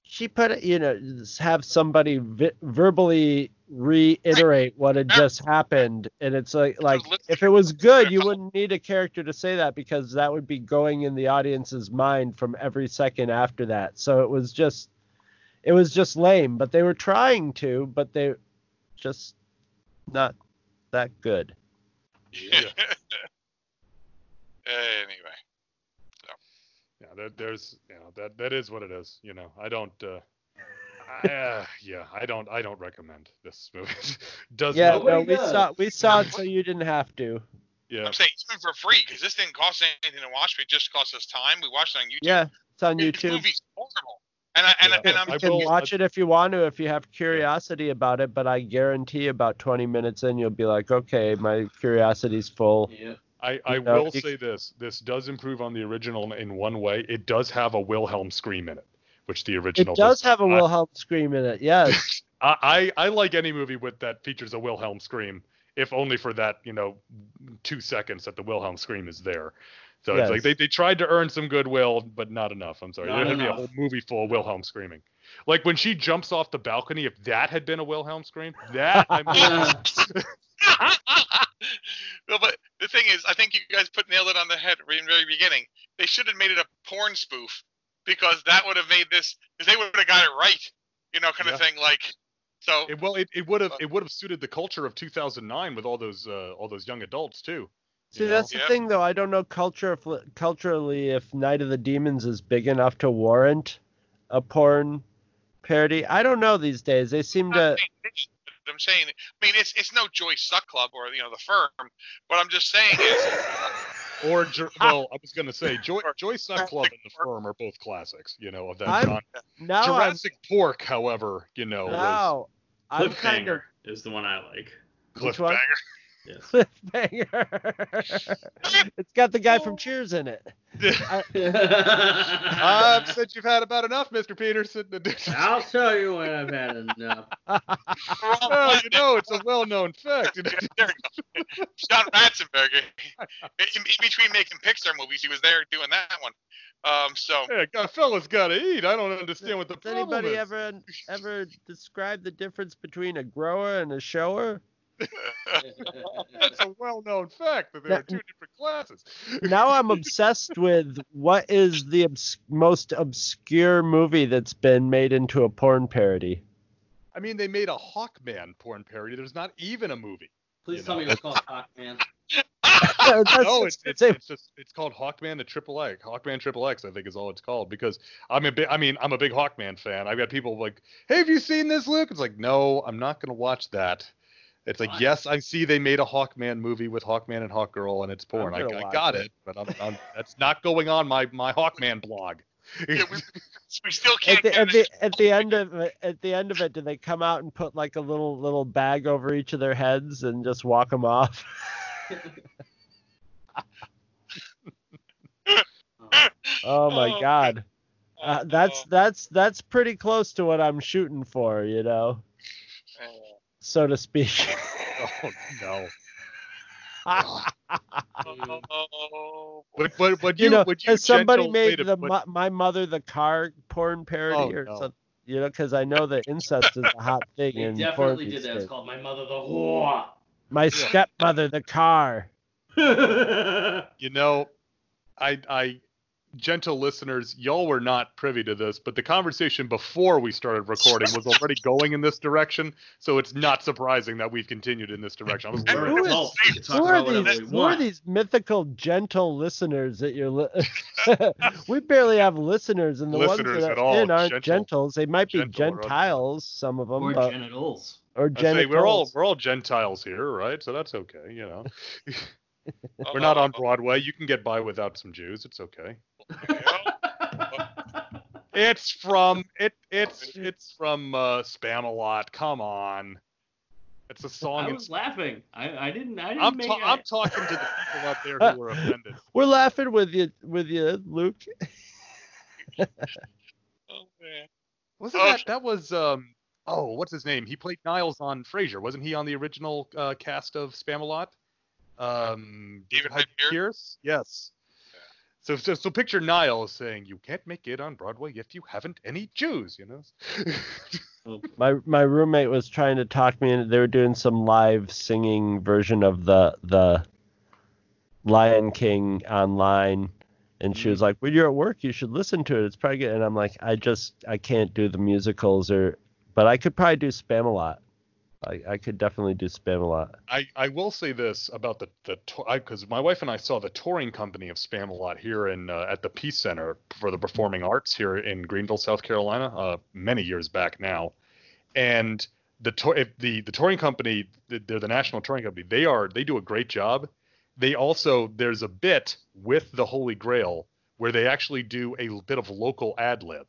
she put it you know have somebody vi- verbally reiterate what had just happened. And it's like like if it was good you wouldn't need a character to say that because that would be going in the audience's mind from every second after that. So it was just it was just lame. But they were trying to but they just not that good.
Yeah.
anyway,
Yeah, there, there's, you know, that that is what it is. You know, I don't. Uh, I, uh, yeah, I don't. I don't recommend this movie. Does
yeah
not.
no we
does.
saw we saw it so you didn't have to
Yeah.
I'm saying even for free because this didn't cost anything to watch. It just cost us time. We watched it on YouTube.
yeah it's on
This
youtube
movie's horrible. And I and,
Yeah.
and I'm
you can
will-
watch it if you want to if you have curiosity about it but i guarantee about 20 minutes in you'll be like okay my curiosity's full
yeah.
I, I
You know,
will
you-
say this. This does improve on the original in one way. It does have a Wilhelm scream in it, which the original
it does have a
not.
wilhelm scream in it yes
I, I I like any movie with that features a Wilhelm scream, if only for that you know two seconds that the Wilhelm scream is there. So it's like they, they tried to earn some goodwill, but not enough. I'm sorry.
Not
There had to be a whole movie full of Wilhelm screaming. Like when she jumps off the balcony, if that had been a Wilhelm scream, that I mean,
no, but the thing is, I think you guys put nailed it on the head in the very beginning. They should have made it a porn spoof because that would have made this because they would have got it right, you know, kind of thing. Like, so
it, well, it, it would have it would have suited the culture of 2009 with all those uh, all those young adults too.
See,
you know?
that's the
Yeah.
thing, though. I don't know culture if, culturally if Night of the Demons is big enough to warrant a porn parody. I don't know these days. They seem
I'm
to.
Saying it is, but I'm saying, I mean, it's it's no Joy Suck Club or you know the firm. What I'm just saying is,
Or well, I was gonna say Joy Joy Suck Club and The Firm are both classics, you know, of that
I'm-
genre.
Now I'm,
Jurassic Pork, however, you know, was
I'm kind of
Cliffhanger is the one I like.
Which one?
cliffbanger.
Yes.
cliffhanger. it's got the guy from Cheers in it.
I've said you've had about enough, Mr. Peterson.
I'll tell you when I've had enough.
well, you know, it's a well-known fact.
There we go. John Ratzenberger. In, in between making Pixar movies, he was there doing that one. Um, so
Yeah, got fellas gotta eat. I don't understand what the
Does
problem
anybody
is.
ever ever describe the difference between a grower and a shower?
That's a well-known fact that there
Now-
are two different classes.
now I'm obsessed with what is the obs- most obscure movie that's been made into a porn parody.
I mean, they made a Hawkman porn parody. There's not even a movie.
Please
You
tell
know.
me it was called Hawkman.
That's
no, it's, it's, it's just it's called Hawkman the Triple X. Hawkman Triple X, I think, is all it's called because I'm a big. I mean, I'm a big Hawkman fan. I've got people like, "Hey, have you seen this, Luke?" It's like, no, I'm not gonna watch that. It's like, yes, I see they made a Hawkman movie with Hawkman and Hawkgirl, and it's porn. I, I got
it.
it, but I'm, I'm, that's not going on my my Hawkman blog.
yeah, we, we still
at
can't
the, at the at the end of it, at the end of it, do they come out and put like a little little bag over each of their heads and just walk them off? Oh my
Oh,
god, uh, that's that's that's pretty close to what I'm shooting for, you know, so to speak.
oh no.
Oh,
Would, would, would you,
you know,
would you
has somebody
gentle
made the
put-
my, my mother the car porn parody
Oh,
or
no.
something? You know, because I know that incest is a hot thing
They
in porn
definitely
these
did that. It's called My Mother the Whore.
My stepmother the car.
You know, I, I, gentle listeners, y'all were not privy to this, but the conversation before we started recording was already going in this direction, so it's not surprising that we've continued in this direction. I was
We're
Who is-
adults. We can talk
Who are these? Who are these mythical gentle listeners that you're? Li- we barely have listeners, and the
Listeners
ones that
at
are
all,
in aren't
gentle-
gentles. They might be
gentle or
gentiles, some of them,
Or
but,
genitals.
or
I say we're all
genitals.
we're all Gentiles here, right? So that's okay, you know. we're not on uh, Broadway. You can get by without some Jews. It's okay. It's from it. It's it's from uh, Spamalot. Come on. It's a song.
I
in
was laughing. I, I didn't. I didn't
I'm,
make
ta-
it.
I'm talking to the people out there who were offended.
We're laughing with you, with you, Luke.
Oh, man.
Wasn't
Oh,
that that was um oh what's his name? He played Niles on Frasier. Wasn't he on the original uh, cast of Spamalot? Um,
David
Hyde
Hyde
Pierce. Yes. So, so so picture Niles saying, "You can't make it on Broadway if you haven't any Jews," you know.
My my roommate was trying to talk me into. They were doing some live singing version of the the Lion King online, and she was mm-hmm. like, "When you're at work, you should listen to it. It's probably good." And I'm like, "I just I can't do the musicals, or but I could probably do Spamalot. I I could definitely do Spamalot.
I, I will say this about the the because my wife and I saw the touring company of Spamalot here in uh, at the Peace Center for the Performing Arts here in Greenville, South Carolina, uh, many years back now, and the tour if the the touring company they're the national touring company they are they do a great job. They also there's a bit with the Holy Grail where they actually do a bit of local ad lib.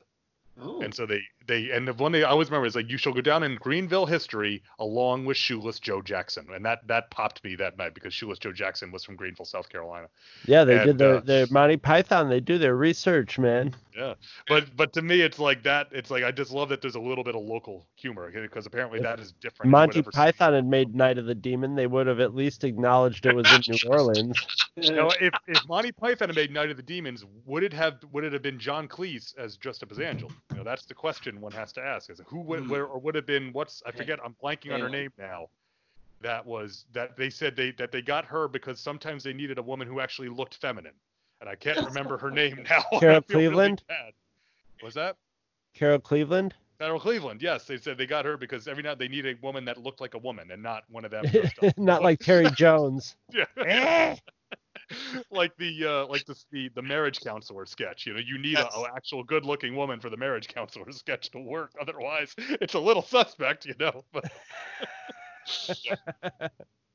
Oh.
And so they they and the one they I always remember is like you shall go down in Greenville history along with Shoeless Joe Jackson, and that that popped me that night because Shoeless Joe Jackson was from Greenville, South Carolina.
Yeah, they
And,
did their
uh,
their Monty Python. They do their research, man.
Yeah, but but to me it's like that. It's like I just love that there's a little bit of local humor because apparently
If
that is different.
Monty Python had made Night of the Demon, they would have at least acknowledged it was in New Orleans.
You know, if if Monty Python had made Night of the Demons, would it have would it have been John Cleese as dressed up as Angel? You know, that's the question one has to ask: is who would
Hmm.
where, or would have been what's I forget I'm blanking on her name now. That was that they said they that they got her because sometimes they needed a woman who actually looked feminine, and I can't remember her name now.
Carol
feel really
Cleveland?
bad. Was that?
Carol Cleveland.
Carol Cleveland, yes. They said they got her because every night they need a woman that looked like a woman and not one of them.
Not like Terry Jones.
Yeah. like the uh, like the, the the marriage counselor sketch. You know, you need
Yes.
a, a actual good looking woman for the marriage counselor sketch to work. Otherwise, it's a little suspect, you know. But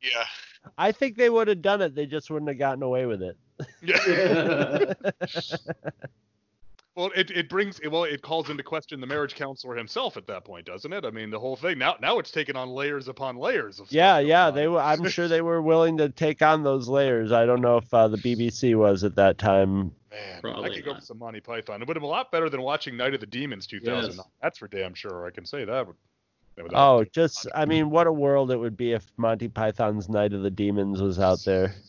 Yeah.
I think they would have done it. They just wouldn't have gotten away with it.
yeah. Well, it, it brings well, it calls into question the marriage counselor himself at that point, doesn't it? I mean, the whole thing now now it's taken on layers upon layers of. stuff
Yeah,
going
yeah,
on.
they were. I'm sure they were willing to take on those layers. I don't know if uh, the BBC was at that time.
Man, I
Probably
could go for some Monty Python. It would have been a lot better than watching Night of the Demons 2000.
Yes.
That's for damn sure. I can say that. that
Oh, just I mean, what a world it would be if Monty Python's Night of the Demons was out there.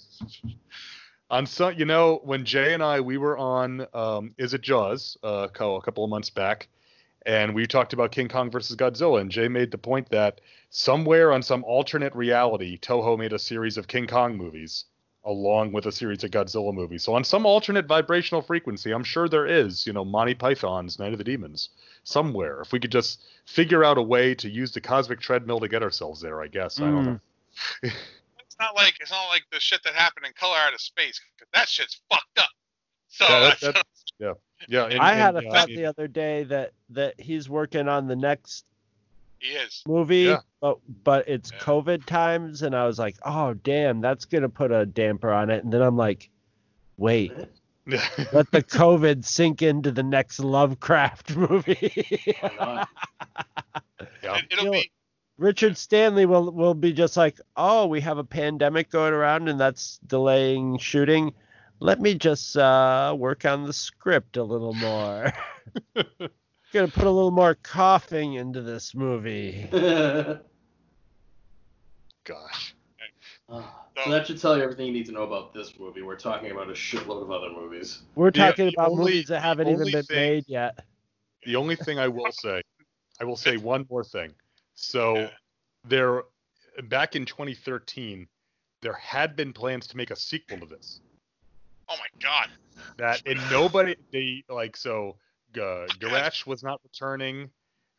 on some, you know, when Jay and I we were on, um, is it Jaws, uh, co- a couple of months back, and we talked about King Kong versus Godzilla, and Jay made the point that somewhere on some alternate reality, Toho made a series of King Kong movies along with a series of Godzilla movies. So on some alternate vibrational frequency, I'm sure there is, you know, Monty Python's Night of the Demons somewhere. If we could just figure out a way to use the cosmic treadmill to get ourselves there, I guess. I don't know.
It's not like it's not like the shit that happened in Color Out of Space. 'cause that shit's fucked up. So
Yeah, that- that- Yeah, and-
I had a
and, uh,
thought the other day that that he's working on the next
he is.
movie,
Yeah.
but but it's
Yeah.
COVID times, and I was like, oh damn, that's gonna put a damper on it. And then I'm like, wait, let the COVID sink into the next Lovecraft movie.
Yeah.
It, it'll
Feel-
be
Richard Stanley will will be just like, oh, we have a pandemic going around and that's delaying shooting. Let me just uh, work on the script a little more. Gonna put a little more coughing into this movie.
Gosh.
so that should tell you everything you need to know about this movie. We're talking about a shitload of other movies.
We're talking
the
about
only-
movies that haven't even been
thing-
made yet.
The only thing I will say, I will say one more thing. So
Yeah.
there, back in 2013, there had been plans to make a sequel to this.
oh my god.
That and nobody, they like so. Uh, Gierasch was not returning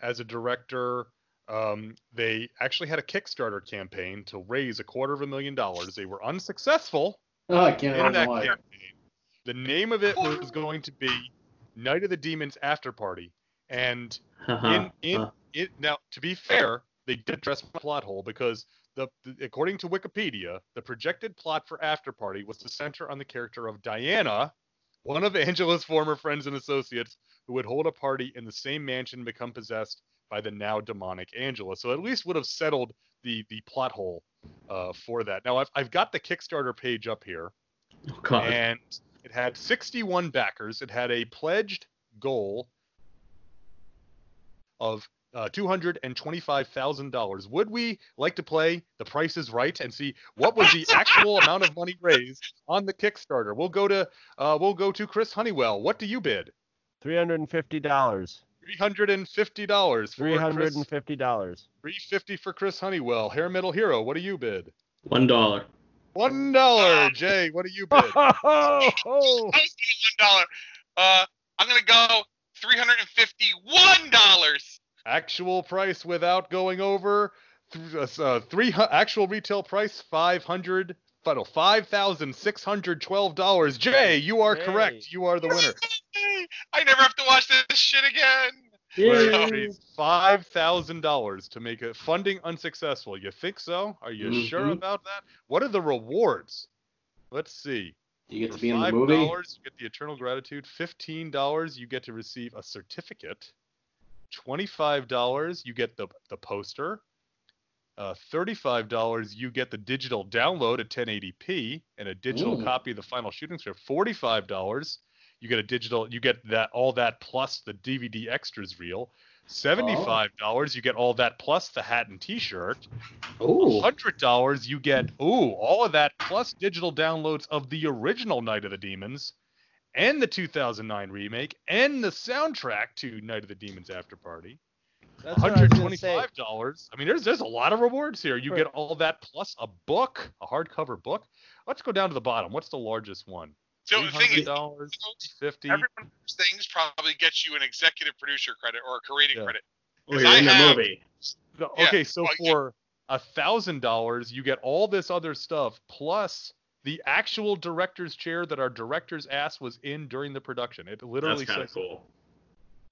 as a director. Um, they actually had a Kickstarter campaign to raise a quarter of a million dollars. They were unsuccessful.
Oh, I can't
in that
imagine
campaign. The name of it was going to be Night of the Demons After Party, and in in
Huh.
It now to be fair, they did address my plot hole because the, the according to Wikipedia, the projected plot for After Party was to center on the character of Diana, one of Angela's former friends and associates, who would hold a party in the same mansion and become possessed by the now demonic Angela. So at least would have settled the the plot hole uh, for that. Now I've I've got the Kickstarter page up here
Oh, God.
and it had 61 backers. It had a pledged goal of uh, $225,000. Would we like to play The Price is Right and see what was the actual amount of money raised on the Kickstarter? We'll go to uh, we'll go to Chris Honeywell. What do you bid?
Three hundred and fifty dollars.
Three hundred and fifty dollars.
Three hundred and fifty dollars.
Three fifty for Chris Honeywell. Hair Metal Hero. What do you bid?
One dollar.
One dollar. Jay, what do you bid?
Oh,
I was gonna one dollar. Uh, I'm gonna go three hundred and fifty-one dollars.
Actual price without going over th- uh, three actual retail price five hundred final five thousand six hundred twelve dollars. Jay, you are
Jay.
correct. You are the winner.
I never have to watch this shit again.
Yay.
five thousand dollars to make it funding unsuccessful. You think so? Are you sure
Mhm.
about that? What are the rewards? Let's see.
You get
For
to be in the
Five dollars, you get the eternal gratitude. Fifteen dollars, you get to receive a certificate. Twenty-five dollars, you get the the poster. Uh, Thirty-five dollars, you get the digital download at 1080p and a digital
Ooh.
copy of the final shooting script. Forty-five dollars, you get a digital. You get that all that plus the DVD extras reel. Seventy-five dollars, you get all that plus the hat and T-shirt.
Ooh.
Hundred dollars, you get ooh all of that plus digital downloads of the original Night of the Demons, and the 2009 remake, and the soundtrack to Night of the Demons After Party.
That's what I was
Hundred
gonna
twenty-five dollars. I mean, there's there's a lot of rewards here. You
For-
get all that plus a book, a hardcover book. Let's go down to the bottom. What's the largest one?
So the thing is,
fifty.
every one of those things probably gets you an executive producer credit or a creative
Yeah.
credit.
Well,
'Cause
you're
I
in the movie.
The-
Yeah,
okay, so
well,
for a thousand dollars, you get all this other stuff plus the actual director's chair that our director's ass was in during the production. It
That's
literally
kind of
says
cool.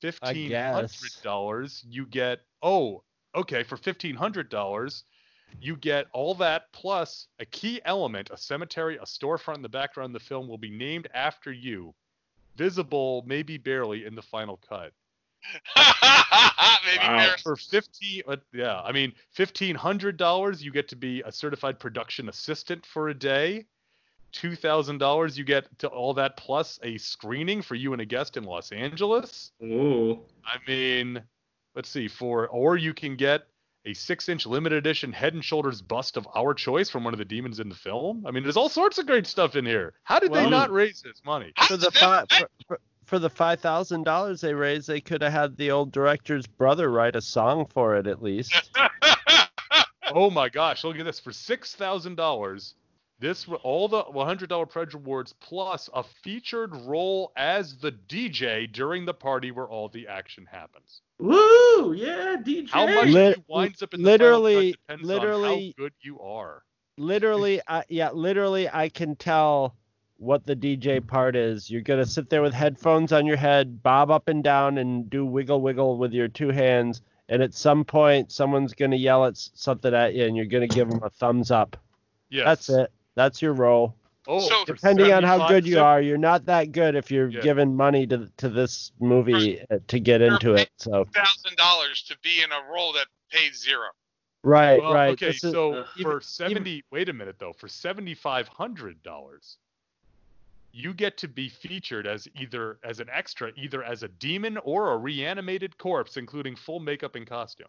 fifteen hundred dollars. You get oh, okay, for fifteen hundred dollars, you get all that plus a key element, a cemetery, a storefront in the background of the film will be named after you. visible, maybe barely, in the final cut.
Maybe
Wow.
For fifteen, uh, yeah, I mean, fifteen hundred dollars, you get to be a certified production assistant for a day. Two thousand dollars, you get to all that plus a screening for you and a guest in Los Angeles.
Ooh.
I mean, let's see, for or you can get a six-inch limited edition Head and Shoulders bust of our choice from one of the demons in the film. I mean, there's all sorts of great stuff in here. How did they not raise this money?
for the five for, for, for the five thousand dollars they raised, they could have had the old director's brother write a song for it at least.
oh my gosh, look at this. For six thousand dollars, this all the one hundred dollar pledge rewards plus a featured role as the DJ during the party where all the action happens.
Woo! Yeah, DJ.
How much
Lit-
you winds up in the
literally-
final depends
literally-
on how good you are.
literally, I, yeah, literally, I can tell what the DJ part is. You're gonna sit there with headphones on your head, bob up and down, and do wiggle wiggle with your two hands. And at some point, someone's gonna yell at something at you, and you're gonna give them a thumbs up.
Yes.
That's it. That's your role.
Oh,
So-
Depending on how good you
sev-
are, you're not that good if you're
Yeah.
giving money to to this movie uh, to get into it. So
thousand dollars to be in a role that pays zero.
right,
Well,
right.
Okay,
This is-
so
uh,
for seventy, wait a minute though, for seventy five hundred dollars, you get to be featured as either as an extra, either as a demon or a reanimated corpse, including full makeup and costume.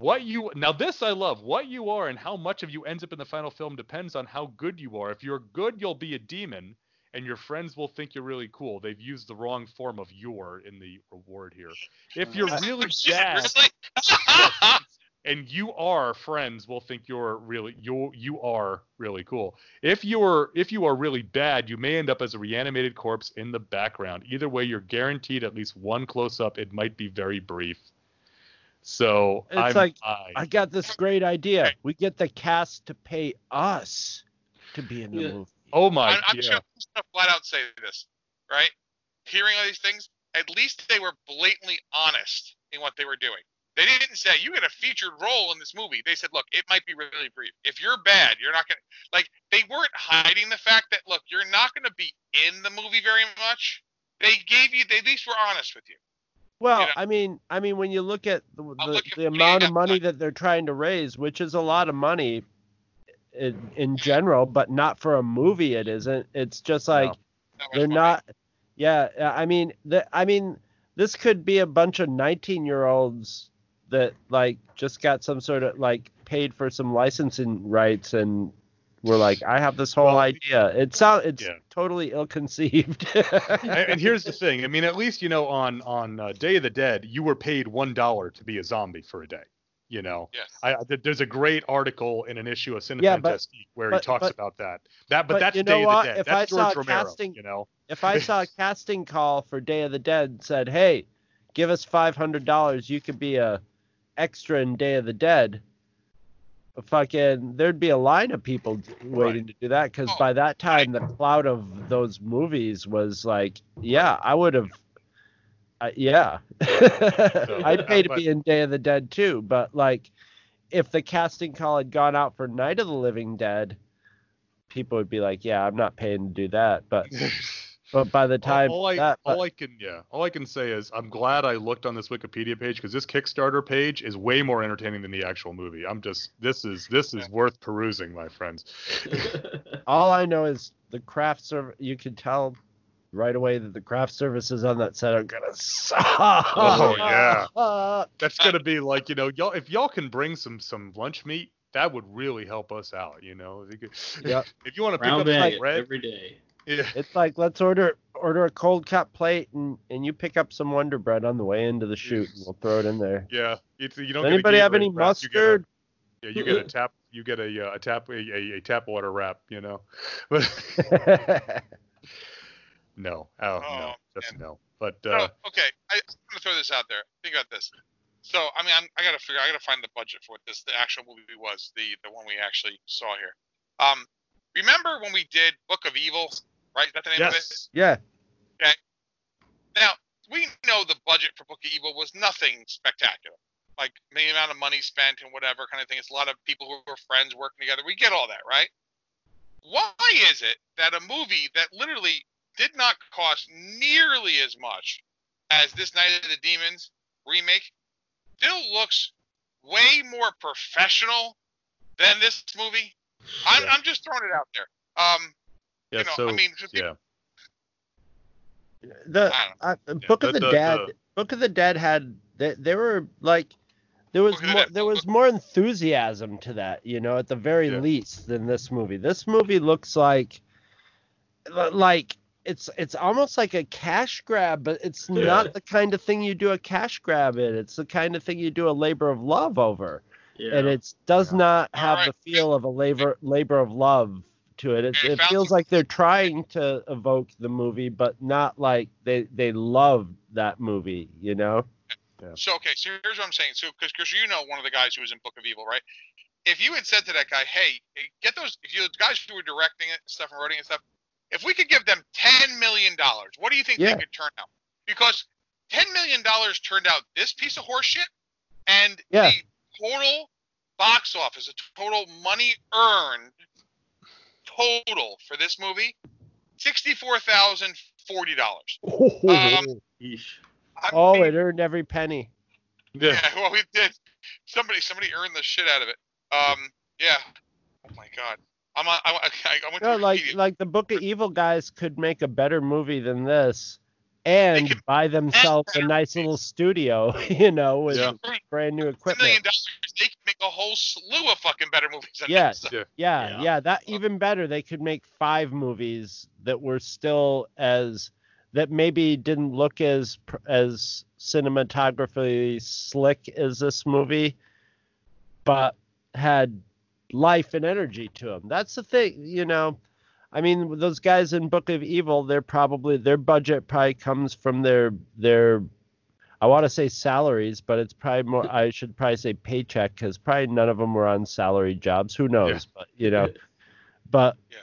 What you now this I love. What you are and how much of you ends up in the final film depends on how good you are. If you're good, you'll be a demon, and your friends will think you're really cool. They've used the wrong form of "your" in the reward here. If you're really bad, and you are friends will think you're really you you are really cool. If you are if you are really bad, you may end up as a reanimated corpse in the background. Either way, you're guaranteed at least one close up. It might be very brief. So
It's
I'm,
like,
I,
I got this great idea. We get the cast to pay us to be in the
Yeah.
movie.
oh my
I'm, I'm
yeah.
just gonna- just gonna flat out say this, right? Hearing all these things, at least they were blatantly honest in what they were doing. They didn't say you get a featured role in this movie. They said, look, it might be really brief. If you're bad, you're not gonna like. They weren't hiding the fact that look, you're not gonna be in the movie very much. They gave you. They at least were honest with you.
Well,
Yeah.
I mean, I mean, when you look at the, the, the amount of money that they're trying to raise, which is a lot of money in, in general, but not for a movie. It isn't. It's just like
was
they're
funny.
not. Yeah, I mean, the, I mean, this could be a bunch of 19 year olds that like just got some sort of like paid for some licensing rights and were like, I have this whole
Well,
idea. It sound it's
yeah.
totally ill conceived.
and, and here's the thing. I mean, at least you know on on uh, Day of the Dead, you were paid one dollar to be a zombie for a day. You know,
Yes.
I, I- there's a great article in an issue of Cinefantastique
Yeah, but-
where
but-
he talks
but-
about that. That, but,
but
that's
you
Day
know
of the Dead.
If
that's
I
George Romero.
casting-
You know,
if I saw a casting call for Day of the Dead said, "Hey, give us five hundred dollars, you could be a extra in Day of the Dead," fucking, there'd be a line of people waiting to do that because
Oh,
by that time the cloud of those movies was like, yeah, I would have. Uh, yeah, I'd pay to
but-
be in Day of the Dead too, but like, if the casting call had gone out for Night of the Living Dead, people would be like, "Yeah, I'm not paying to do that." But but by the time
all, all I
that,
all I can yeah all I can say is I'm glad I looked on this Wikipedia page because this Kickstarter page is way more entertaining than the actual movie. I'm just this is this is worth perusing, my friends.
all I know is the craft service. You can tell right away that the craft services on that set are gonna suck.
Oh, yeah. That's gonna be like you know y'all if y'all can bring some some lunch meat. That would really help us out, you know. If you, could,
Yep.
if you want to pick
Round
up some bread,
every day.
Yeah,
It's like let's order order a cold cut plate and and you pick up some Wonder Bread on the way into the shoot and we'll throw it in there.
yeah. It's, you don't
Does anybody have any
wrap, you get a-
mustard?
Yeah, you get a tap. You get a uh, a tap a, a, a tap water wrap. You know, but no, oh,
Oh,
no, just
man.
no. But
Oh,
uh,
okay, I, I'm gonna throw this out there. Think about this. So, I mean, I'm, I gotta figure. I gotta find the budget for what this the actual movie was. The the one we actually saw here. Um, remember when we did Book of Evil? Right? Is that the name of it?
yes,
yeah.
Now we know the budget for Book of Evil was nothing spectacular. Like the amount of money spent and whatever kind of thing. It's a lot of people who are friends working together. We get all that, right? Why is it that a movie that literally did not cost nearly as much as this Night of the Demons remake, still looks way more professional than this movie. I'm,
Yeah.
I'm just throwing it out there. Um,
Yeah,
you know,
so
I mean,
yeah,
The
I
uh, Book of
the-
the,
the-
Dead.
the-
Book of the Dead had they, they were like there was
Book the
more there was more enthusiasm to that, you know, at the very
Yeah.
least than this movie. This movie looks like like it's it's almost like a cash grab, but it's
Yeah.
not the kind of thing you do a cash grab in. It's the kind of thing you do a labor of love over.
Yeah.
And it does
Yeah.
not have
Alright.
the feel of a labor labor of love to it. It,
Okay,
it feels
some-
like they're trying to evoke the movie, but not like they they love that movie. You know?
So okay, so here's what I'm saying. So because because you know one of the guys who was in Book of Evil, right? If you had said to that guy, "Hey, eh, get those," if you the guys who were directing it and stuff and writing it and stuff, if we could give them ten million dollars, what do you think
Yeah.
they could turn out? Because ten million dollars turned out this piece of horseshit and
Yeah.
the total box office, the total money earned, total for this movie, sixty-four thousand forty dollars. Um,
Yeesh.
oh, it earned every penny.
yeah.
Yeah, well, we did. Somebody, somebody earned the shit out of it. Um, yeah. Oh my god. I'm on. I, I, I went
No,
to
like like the Book of Evil guys could make a better movie than this, and
could-
buy themselves a nice little studio, you know, with
Yeah.
brand new
Ten million
equipment.
dollars. They could make a whole slew of fucking better movies than
Yes.
this.
Yeah.
Yeah,
Yeah.
yeah, that even better. They could make five movies that were still as that maybe didn't look as as cinematographically slick as this movie, but had life and energy to them. That's the thing, you know. I mean, those guys in Book of Evil, they're probably their budget probably comes from their their I want to say salaries, but it's probably more. I should probably say paycheck because probably none of them were on salary jobs. Who knows? But you know, but
Yeah.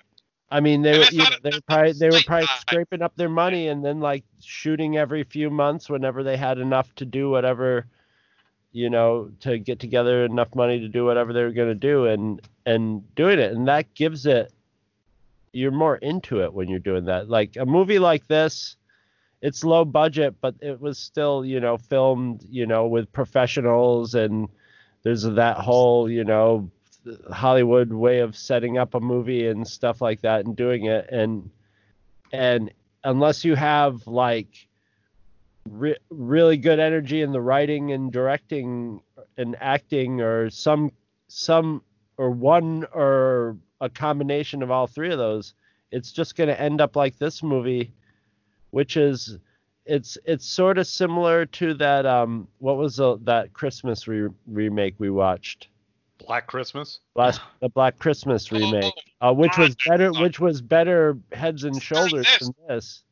I mean, they were you know, they were probably they were probably scraping up their money and then like shooting every few months whenever they had enough to do whatever, you know, to get together enough money to do whatever they were going to do and and doing it, and that gives it. You're more into it when you're doing that. Like a movie like this, it's low budget, but it was still, you know, filmed, you know, with professionals and there's that whole, you know, Hollywood way of setting up a movie and stuff like that and doing it and and unless you have like re- really good energy in the writing and directing and acting or some some or one or a combination of all three of those it's just going to end up like this movie which is it's it's sort of similar to that um what was the, that christmas re- remake we watched
Black Christmas.
last the black christmas
Oh,
remake uh, which was better
God.
which was better heads and shoulders
this.
than this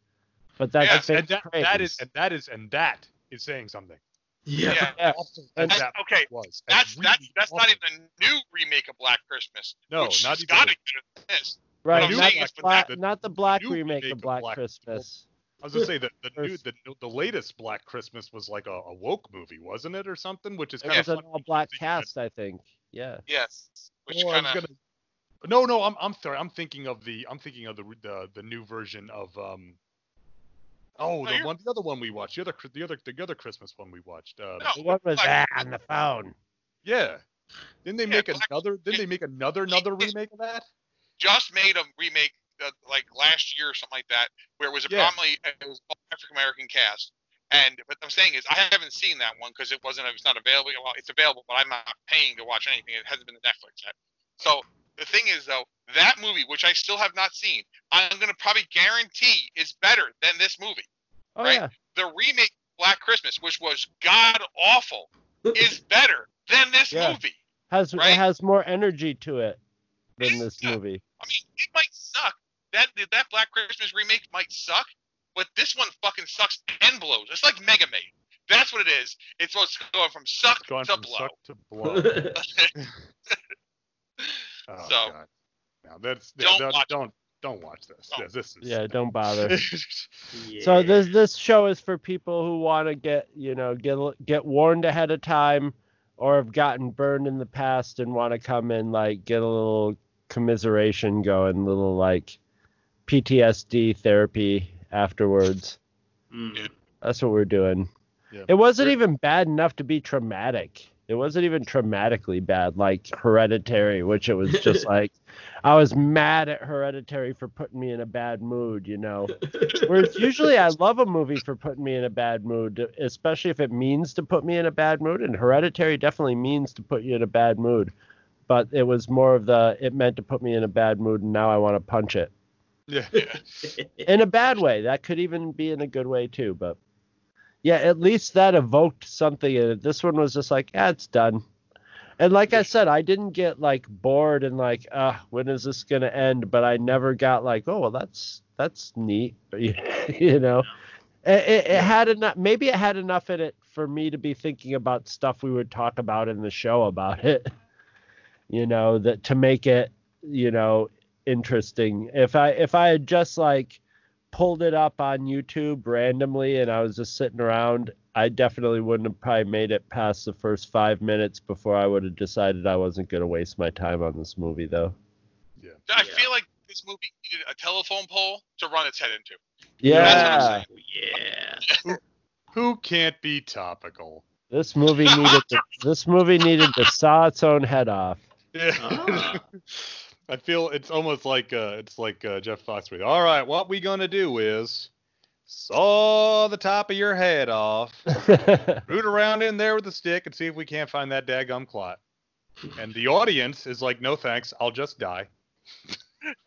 but that's
yes,
and that, that is and that is and that is saying something.
Yeah.
Yeah.
yeah. And-
as that
okay,
was.
That's
And
that's
really
that's not
awesome.
even a new remake of Black Christmas.
No,
which
not even
gotta
the-
be better than this.
right not
saying
the,
is
black,
the
not the black remake
remake
of
of
black
Black-
christmas
I was gonna say that the new the, the latest Black Christmas was like a, a woke movie, wasn't it, or something? Which is
it
kind
was
of
an all black cast i think yeah
Yes. Which
Oh,
kind of
No, no, I'm I'm sorry. I'm thinking of the I'm thinking of the the, the new version of um. Oh,
No,
the one, the other one we watched, the other, the other, the other Christmas one we watched. Uh,
No.
the one was
Black-
that on the phone
Yeah. Didn't they
Yeah,
make
Black-
another? Didn't they make another another remake of that?
just made a remake uh, like last year or something like that, where it was a
Yeah.
predominantly it was all African American cast. And what I'm saying is I haven't seen that one because it wasn't it's not available. Well, it's available, but I'm not paying to watch anything. It hasn't been to Netflix yet. So the thing is though, that movie, which I still have not seen, I'm gonna probably guarantee is better than this movie.
oh
Right.
yeah
The remake Black Christmas, which was god awful, is better than this
Yeah.
movie.
has
Right?
it has more energy to it than this movie
I mean, it might suck. That that Black Christmas remake might suck, but this one fucking sucks and blows. It's like Mega Maid. That's what it is. It's what's going from suck to
from
blow.
suck to blow. Oh,
So-
God. No, that's
Don't
don't
watch
don't, don't watch this.
Don't.
This, this is
yeah don't bother
Yeah.
So this this show is for people who want to get you know get get warned ahead of time, or have gotten burned in the past and want to come and like get a little commiseration going, little like PTSD therapy afterwards.
Mm.
That's what we're doing.
Yeah.
It wasn't even bad enough to be traumatic. It wasn't even traumatically bad like Hereditary, which it was just like I was mad at Hereditary for putting me in a bad mood, you know. Whereas usually I love a movie for putting me in a bad mood, especially if it means to put me in a bad mood. And Hereditary definitely means to put you in a bad mood. But it was more of the it meant to put me in a bad mood, and now I want to punch it
Yeah.
in a bad way. That could even be in a good way too. But yeah, at least that evoked something in it. This one was just like, yeah, it's done. And like I said, I didn't get like bored and like, uh, when is this gonna end? But I never got like, oh, well, that's that's neat, you know. It, it, it had enough. Maybe it had enough in it for me to be thinking about stuff we would talk about in the show about it. You know that to make it, you know, interesting. If I if I had just like pulled it up on YouTube randomly and I was just sitting around, I definitely wouldn't have probably made it past the first five minutes before I would have decided I wasn't going to waste my time on this movie, though. Yeah.
I
Yeah.
feel like this movie needed a telephone pole to run its head into.
Yeah,
That's what I'm
yeah.
Who can't be topical?
this movie needed to, this movie needed to saw its own head off.
Yeah.
Ah.
I feel it's almost like uh, it's like uh, Jeff Foxworthy. All right, what we gonna do is saw the top of your head off, root around in there with a stick, and see if we can't find that daggum clot. And the audience is like, no thanks, I'll just die.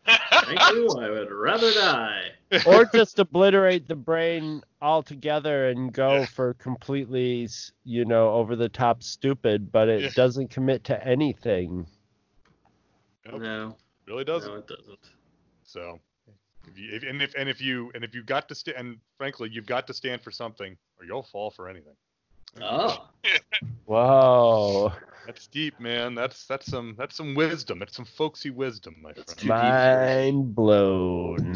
Thank you. I would rather die.
or just obliterate the brain altogether and go for completely, you know, over the top stupid, but it
Yeah.
doesn't commit to anything.
Nope,
No,
really doesn't.
no, it doesn't.
So, if you, if, and if and if you and if you've got to stand, and frankly, you've got to stand for something, or you'll fall for anything.
Oh,
Whoa.
That's deep, man. That's that's some that's some wisdom. That's some folksy wisdom, my
That's
friend.
Mind blown.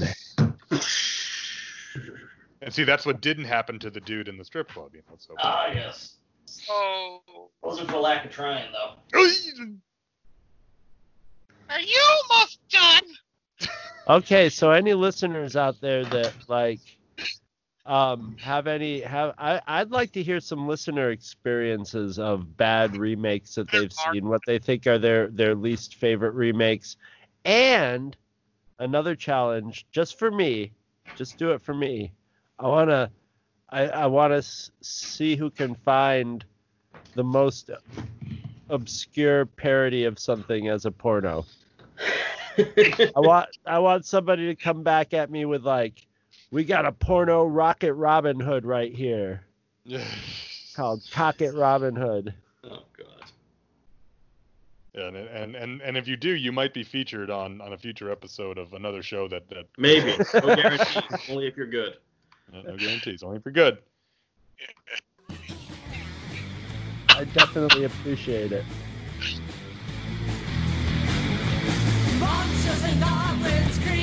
And see, that's what didn't happen to the dude in the strip club, you know. So.
ah, yes.
Oh,
Wasn't for lack of trying though.
Are you almost done?
Okay, so any listeners out there that like um have any have I I'd like to hear some listener experiences of bad remakes that they've seen, what they think are their their least favorite remakes. And another challenge just for me, just do it for me. I want to I I want to s- see who can find the most obscure parody of something as a porno. I want I want somebody to come back at me with like, we got a porno Rocket Robin Hood right here called Pocket Robin Hood.
oh God.
Yeah, and, and and and if you do, you might be featured on on a future episode of another show that that
Maybe. No guarantees. Only if you're good.
no, no guarantees, only for good.
I definitely appreciate it.
Monsters and goblins creep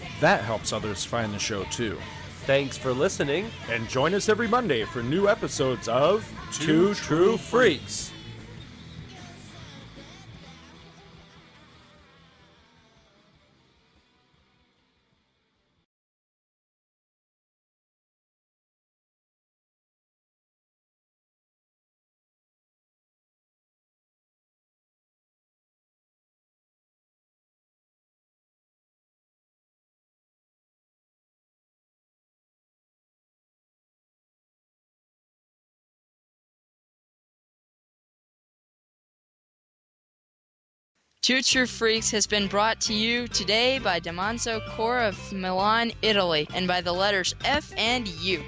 That helps others find the show too.
Thanks for listening.
And join us every Monday for new episodes of
Two True Freaks.
Two True Freaks has been brought to you today by Damanzo Core of Milan, Italy, and by the letters F and U.